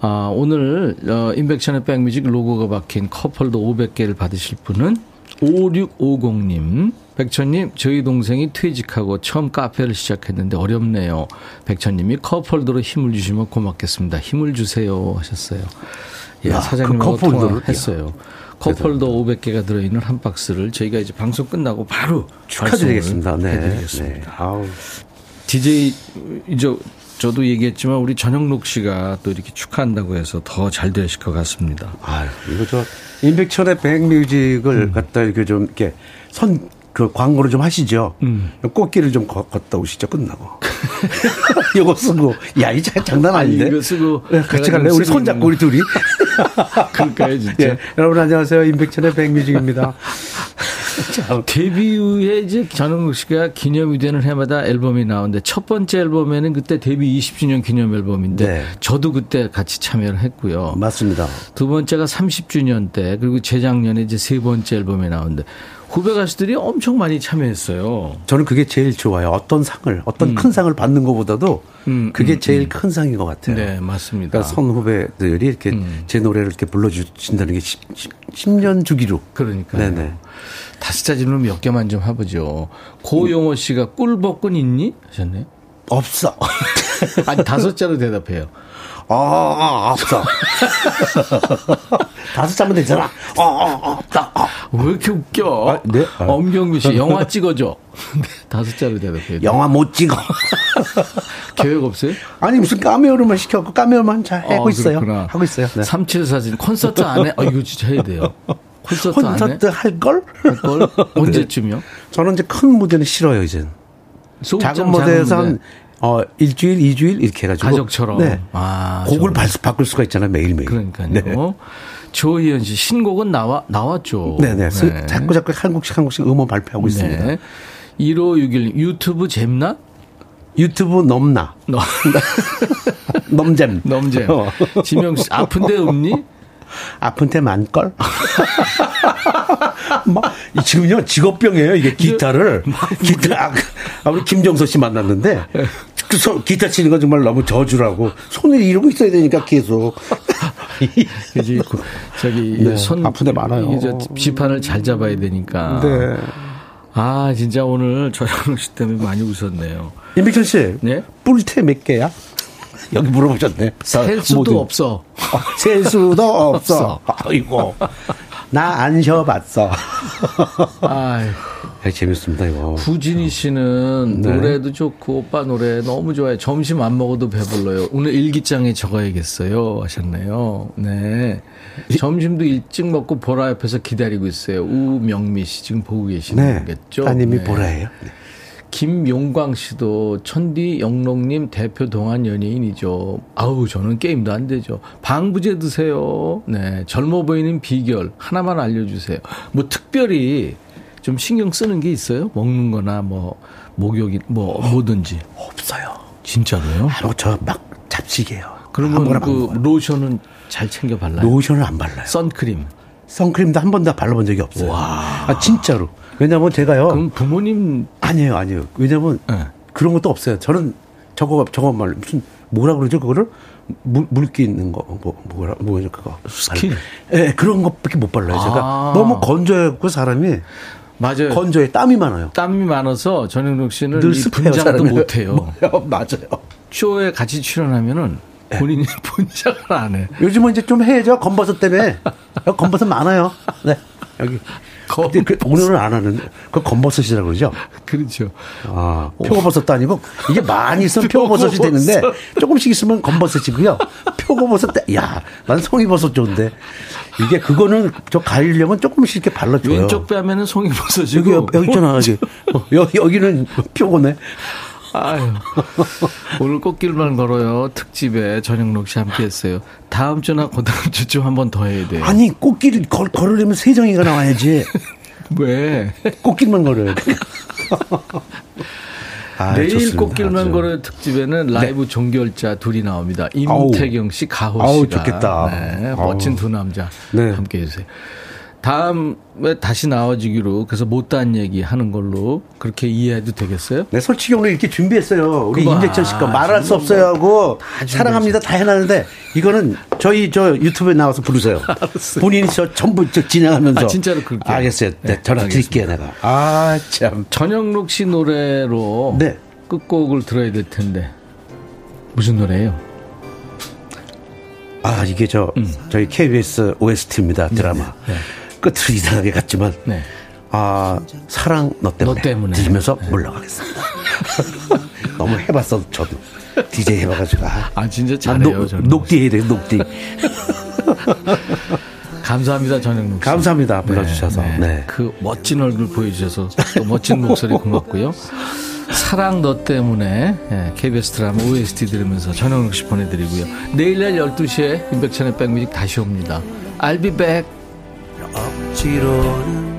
Speaker 1: 아, 오늘 어, 인백션의 백뮤직 로고가 박힌 컵 홀더 500개를 받으실 분은 5650님. 백천님, 저희 동생이 퇴직하고 처음 카페를 시작했는데 어렵네요. 백천님이 컵홀더로 힘을 주시면 고맙겠습니다. 힘을 주세요 하셨어요. 예,
Speaker 4: 야,
Speaker 1: 사장님하고
Speaker 4: 그?
Speaker 1: 통화했어요. 컵홀더 500개가 들어있는 한 박스를 저희가 이제 방송 끝나고 바로
Speaker 4: 축하드리겠습니다. 네.
Speaker 1: 해드리겠습니다.
Speaker 4: 네. 아우.
Speaker 1: DJ 이제 저도 얘기했지만 우리 전영록 씨가 또 이렇게 축하한다고 해서 더 잘 되실 것 같습니다.
Speaker 4: 아유, 이거 저, 임백천의 백뮤직을
Speaker 1: 음.
Speaker 4: 갖다 이렇게 좀, 이렇게 선, 그 광고를 좀 하시죠.
Speaker 1: 음.
Speaker 4: 꽃길을 좀 걷- 걷다 오시죠, 끝나고. 이거 쓰고, 야, 이 자- 장난 아닌데.
Speaker 1: 아니, 이거 쓰고
Speaker 4: 네, 같이 갈래?
Speaker 1: 좀
Speaker 4: 우리 손 잡고
Speaker 1: 있는
Speaker 4: 우리 둘이.
Speaker 1: 그럴까요, 진짜?
Speaker 4: 예, 여러분 안녕하세요. 임백천의 백뮤직입니다.
Speaker 1: 데뷔 후에 이제 전영록 씨가 기념이 되는 해마다 앨범이 나오는데 첫 번째 앨범에는 그때 데뷔 20주년 기념 앨범인데
Speaker 4: 네.
Speaker 1: 저도 그때 같이 참여를 했고요.
Speaker 4: 맞습니다.
Speaker 1: 두 번째가 30주년 때 그리고 재작년에 이제 세 번째 앨범에 나오는데 후배 가수들이 엄청 많이 참여했어요.
Speaker 4: 저는 그게 제일 좋아요. 어떤 상을, 어떤 큰 상을 받는 것보다도
Speaker 1: 음,
Speaker 4: 그게
Speaker 1: 음,
Speaker 4: 제일
Speaker 1: 음.
Speaker 4: 큰 상인 것 같아요.
Speaker 1: 네, 맞습니다.
Speaker 4: 그러니까 선후배들이 이렇게
Speaker 1: 음.
Speaker 4: 제 노래를 이렇게 불러주신다는 게 10, 년 주기로.
Speaker 1: 그러니까요.
Speaker 4: 네네.
Speaker 1: 다섯 자질로 몇 개만 좀 해보죠. 고용호 씨가 꿀복근 있니? 하셨네요.
Speaker 4: 없어.
Speaker 1: 아니 다섯 자로 대답해요.
Speaker 4: 어, 어, 없어. 다섯 자면 되잖아. 어, 어, 없다. 어.
Speaker 1: 왜 이렇게 웃겨?
Speaker 4: 아, 네? 아.
Speaker 1: 엄경미 씨 영화 찍어줘. 네, 다섯 자로 대답해요.
Speaker 4: 영화 못 찍어.
Speaker 1: 계획 없어요?
Speaker 4: 아니, 무슨 까메오로만 시켜갖고 까메오만 잘 하고
Speaker 1: 어,
Speaker 4: 있어요.
Speaker 1: 그렇구나.
Speaker 4: 하고 있어요. 네.
Speaker 1: 37사진 콘서트 안 해? 아 이거 진짜 해야 돼요. 콘서트,
Speaker 4: 콘서트 할걸?
Speaker 1: 안 해? 걸 언제쯤이요?
Speaker 4: 저는 이제 큰 무대는 싫어요, 이젠. 작은 무대에서
Speaker 1: 무대.
Speaker 4: 한, 어, 일주일, 이주일 이렇게 해가지고.
Speaker 1: 가족처럼.
Speaker 4: 네.
Speaker 1: 아,
Speaker 4: 곡을. 발, 바꿀 수가 있잖아요, 매일매일.
Speaker 1: 그러니까요.
Speaker 4: 네.
Speaker 1: 조희연 씨 신곡은 나와 나왔죠.
Speaker 4: 네네. 스- 자꾸 자꾸 한 곡씩 한 곡씩 음원 발표하고 있습니다.
Speaker 1: 네. 1561 유튜브 잼나?
Speaker 4: 유튜브 넘나.
Speaker 1: 너,
Speaker 4: 넘잼.
Speaker 1: 넘잼.
Speaker 4: 어.
Speaker 1: 지명 씨 아픈데 없니?
Speaker 4: 아픈 테 많걸? 막, 이 지금요, 직업병이에요, 이게 기타를. 기타, 아, 아, 우리 김정서 씨 만났는데, 그 손- 기타 치는 거 정말 너무 저주라고. 손을 이러고 있어야 되니까 계속.
Speaker 1: 그지 저기
Speaker 4: 네,
Speaker 1: 손
Speaker 4: 아픈 데 많아요.
Speaker 1: 저 지판을 잘 잡아야 되니까.
Speaker 4: 네.
Speaker 1: 아 진짜 오늘 저녁 씨 때문에 많이 웃었네요.
Speaker 4: 임백천 씨.
Speaker 1: 네?
Speaker 4: 뿔테 몇 개야? 여기 물어보셨네.
Speaker 1: 셀 수도
Speaker 4: 모든-
Speaker 1: 없어.
Speaker 4: 어, 셀 수도 없어. 아이고. 나 안 쉬어봤어. 야, 재밌습니다, 이거.
Speaker 1: 구진희 씨는
Speaker 4: 네.
Speaker 1: 노래도 좋고 오빠 노래 너무 좋아해. 점심 안 먹어도 배불러요. 오늘 일기장에 적어야겠어요. 하셨네요. 네. 점심도 일찍 먹고 보라 옆에서 기다리고 있어요. 우명미 씨 지금 보고
Speaker 4: 네.
Speaker 1: 계시는겠죠?
Speaker 4: 따님이
Speaker 1: 네.
Speaker 4: 보라예요. 네.
Speaker 1: 김용광 씨도 천디 영롱님 대표 동안 연예인이죠. 아우 저는 게임도 안 되죠. 방부제 드세요. 네 젊어 보이는 비결 하나만 알려주세요. 뭐 특별히 좀 신경 쓰는 게 있어요? 먹는 거나 뭐 목욕이 뭐 뭐든지
Speaker 4: 없어요.
Speaker 1: 진짜로요?
Speaker 4: 뭐, 저막 잡식이에요.
Speaker 1: 그러면 그. 로션은 잘 챙겨 발라요.
Speaker 4: 로션을 안 발라요.
Speaker 1: 선크림.
Speaker 4: 선크림도 한 번도 발라본 적이 없어요. 아, 진짜로. 왜냐면 제가요.
Speaker 1: 그럼 부모님
Speaker 4: 아니에요, 아니에요. 왜냐면
Speaker 1: 네.
Speaker 4: 그런 것도 없어요. 저는 저거, 저거 말, 무슨, 뭐라 그러죠, 그거를? 물, 물기 있는 거, 뭐, 뭐라, 뭐죠, 그거.
Speaker 1: 스킨?
Speaker 4: 예, 네, 그런 것밖에 못 발라요. 제가
Speaker 1: 아.
Speaker 4: 너무 건조해갖고 사람이
Speaker 1: 맞아요.
Speaker 4: 건조해, 땀이 많아요.
Speaker 1: 땀이 많아서 전영록 씨는
Speaker 4: 늘
Speaker 1: 분장도. 못해요.
Speaker 4: 맞아요.
Speaker 1: 쇼에 같이 출연하면은
Speaker 4: 네.
Speaker 1: 본인이 분장을 안 해.
Speaker 4: 요즘은 이제 좀 해야죠. 건버섯 때문에. 여기 건버섯 많아요. 네. 여기. 그 오늘은 안 하는데. 그 건버섯이라고 그러죠?
Speaker 1: 그렇죠.
Speaker 4: 아, 표고버섯도 아니고, 이게 많이 있으면 표고버섯이 되는데, 조금씩 있으면 건버섯이고요. 표고버섯 때, 야, 난 송이버섯 좋은데. 이게 그거는 저 가리려면 조금씩 이렇게 발라줘요.
Speaker 1: 왼쪽 뺨에는 송이버섯이고
Speaker 4: 여기, 옆- 여기 있잖아, 여기. 어, 여기, 여기는 표고네.
Speaker 1: 아유. 오늘 꽃길만 걸어요. 특집에 전영록 씨 함께 했어요. 다음 주나 그 다음 주쯤 한 번 더 해야 돼요.
Speaker 4: 아니, 꽃길 걸, 걸으려면 세정이가 나와야지.
Speaker 1: 왜?
Speaker 4: 꽃길만 걸어야 돼. 아,
Speaker 1: 내일
Speaker 4: 좋습니다.
Speaker 1: 꽃길만
Speaker 4: 아주. 네.
Speaker 1: 걸어요 특집에는 라이브 종결자 둘이 나옵니다. 임태경 씨, 가호 씨가.
Speaker 4: 아우, 좋겠다.
Speaker 1: 네,
Speaker 4: 아우.
Speaker 1: 멋진 두 남자
Speaker 4: 네.
Speaker 1: 함께 해주세요. 다음에 다시 나와주기로 그래서 못다한 얘기 하는 걸로 그렇게 이해해도 되겠어요?
Speaker 4: 네, 솔직히 오늘 이렇게 준비했어요. 우리 임백천 씨가
Speaker 1: 아,
Speaker 4: 말할 수 없어요 하고
Speaker 1: 준비했어요.
Speaker 4: 사랑합니다 다 해놨는데 이거는 저희 저 유튜브에 나와서 부르세요. 본인이 저 전부 저 진행하면서.
Speaker 1: 아, 진짜로 그렇게.
Speaker 4: 알겠어요. 네,
Speaker 1: 네,
Speaker 4: 전화. 드릴게요 내가. 아 참.
Speaker 1: 전영록 씨 노래로
Speaker 4: 네.
Speaker 1: 끝곡을 들어야 될 텐데 무슨 노래예요?
Speaker 4: 아 이게 저
Speaker 1: 음.
Speaker 4: 저희 KBS OST입니다 드라마. 끝으로 이상하게 갔지만
Speaker 1: 네.
Speaker 4: 아 사랑 너 때문에,
Speaker 1: 너 때문에.
Speaker 4: 들으면서 물러가겠습니다. 너무 해봤어 저도 DJ 해봐가지고. 아,
Speaker 1: 아 진짜
Speaker 4: 아,
Speaker 1: 잘해요
Speaker 4: 녹-. 녹디 해야 돼요 녹디.
Speaker 1: 감사합니다 전영록 씨.
Speaker 4: 감사합니다 불러주셔서. 네.
Speaker 1: 그 멋진 얼굴 보여주셔서 또 멋진 목소리 고맙고요. 사랑 너 때문에 예, KBS 드라마 OST 들으면서 전영록 씨 보내드리고요. 내일 날 12시에 임백천의 백뮤직 다시 옵니다. I'll be back.
Speaker 5: 억지로는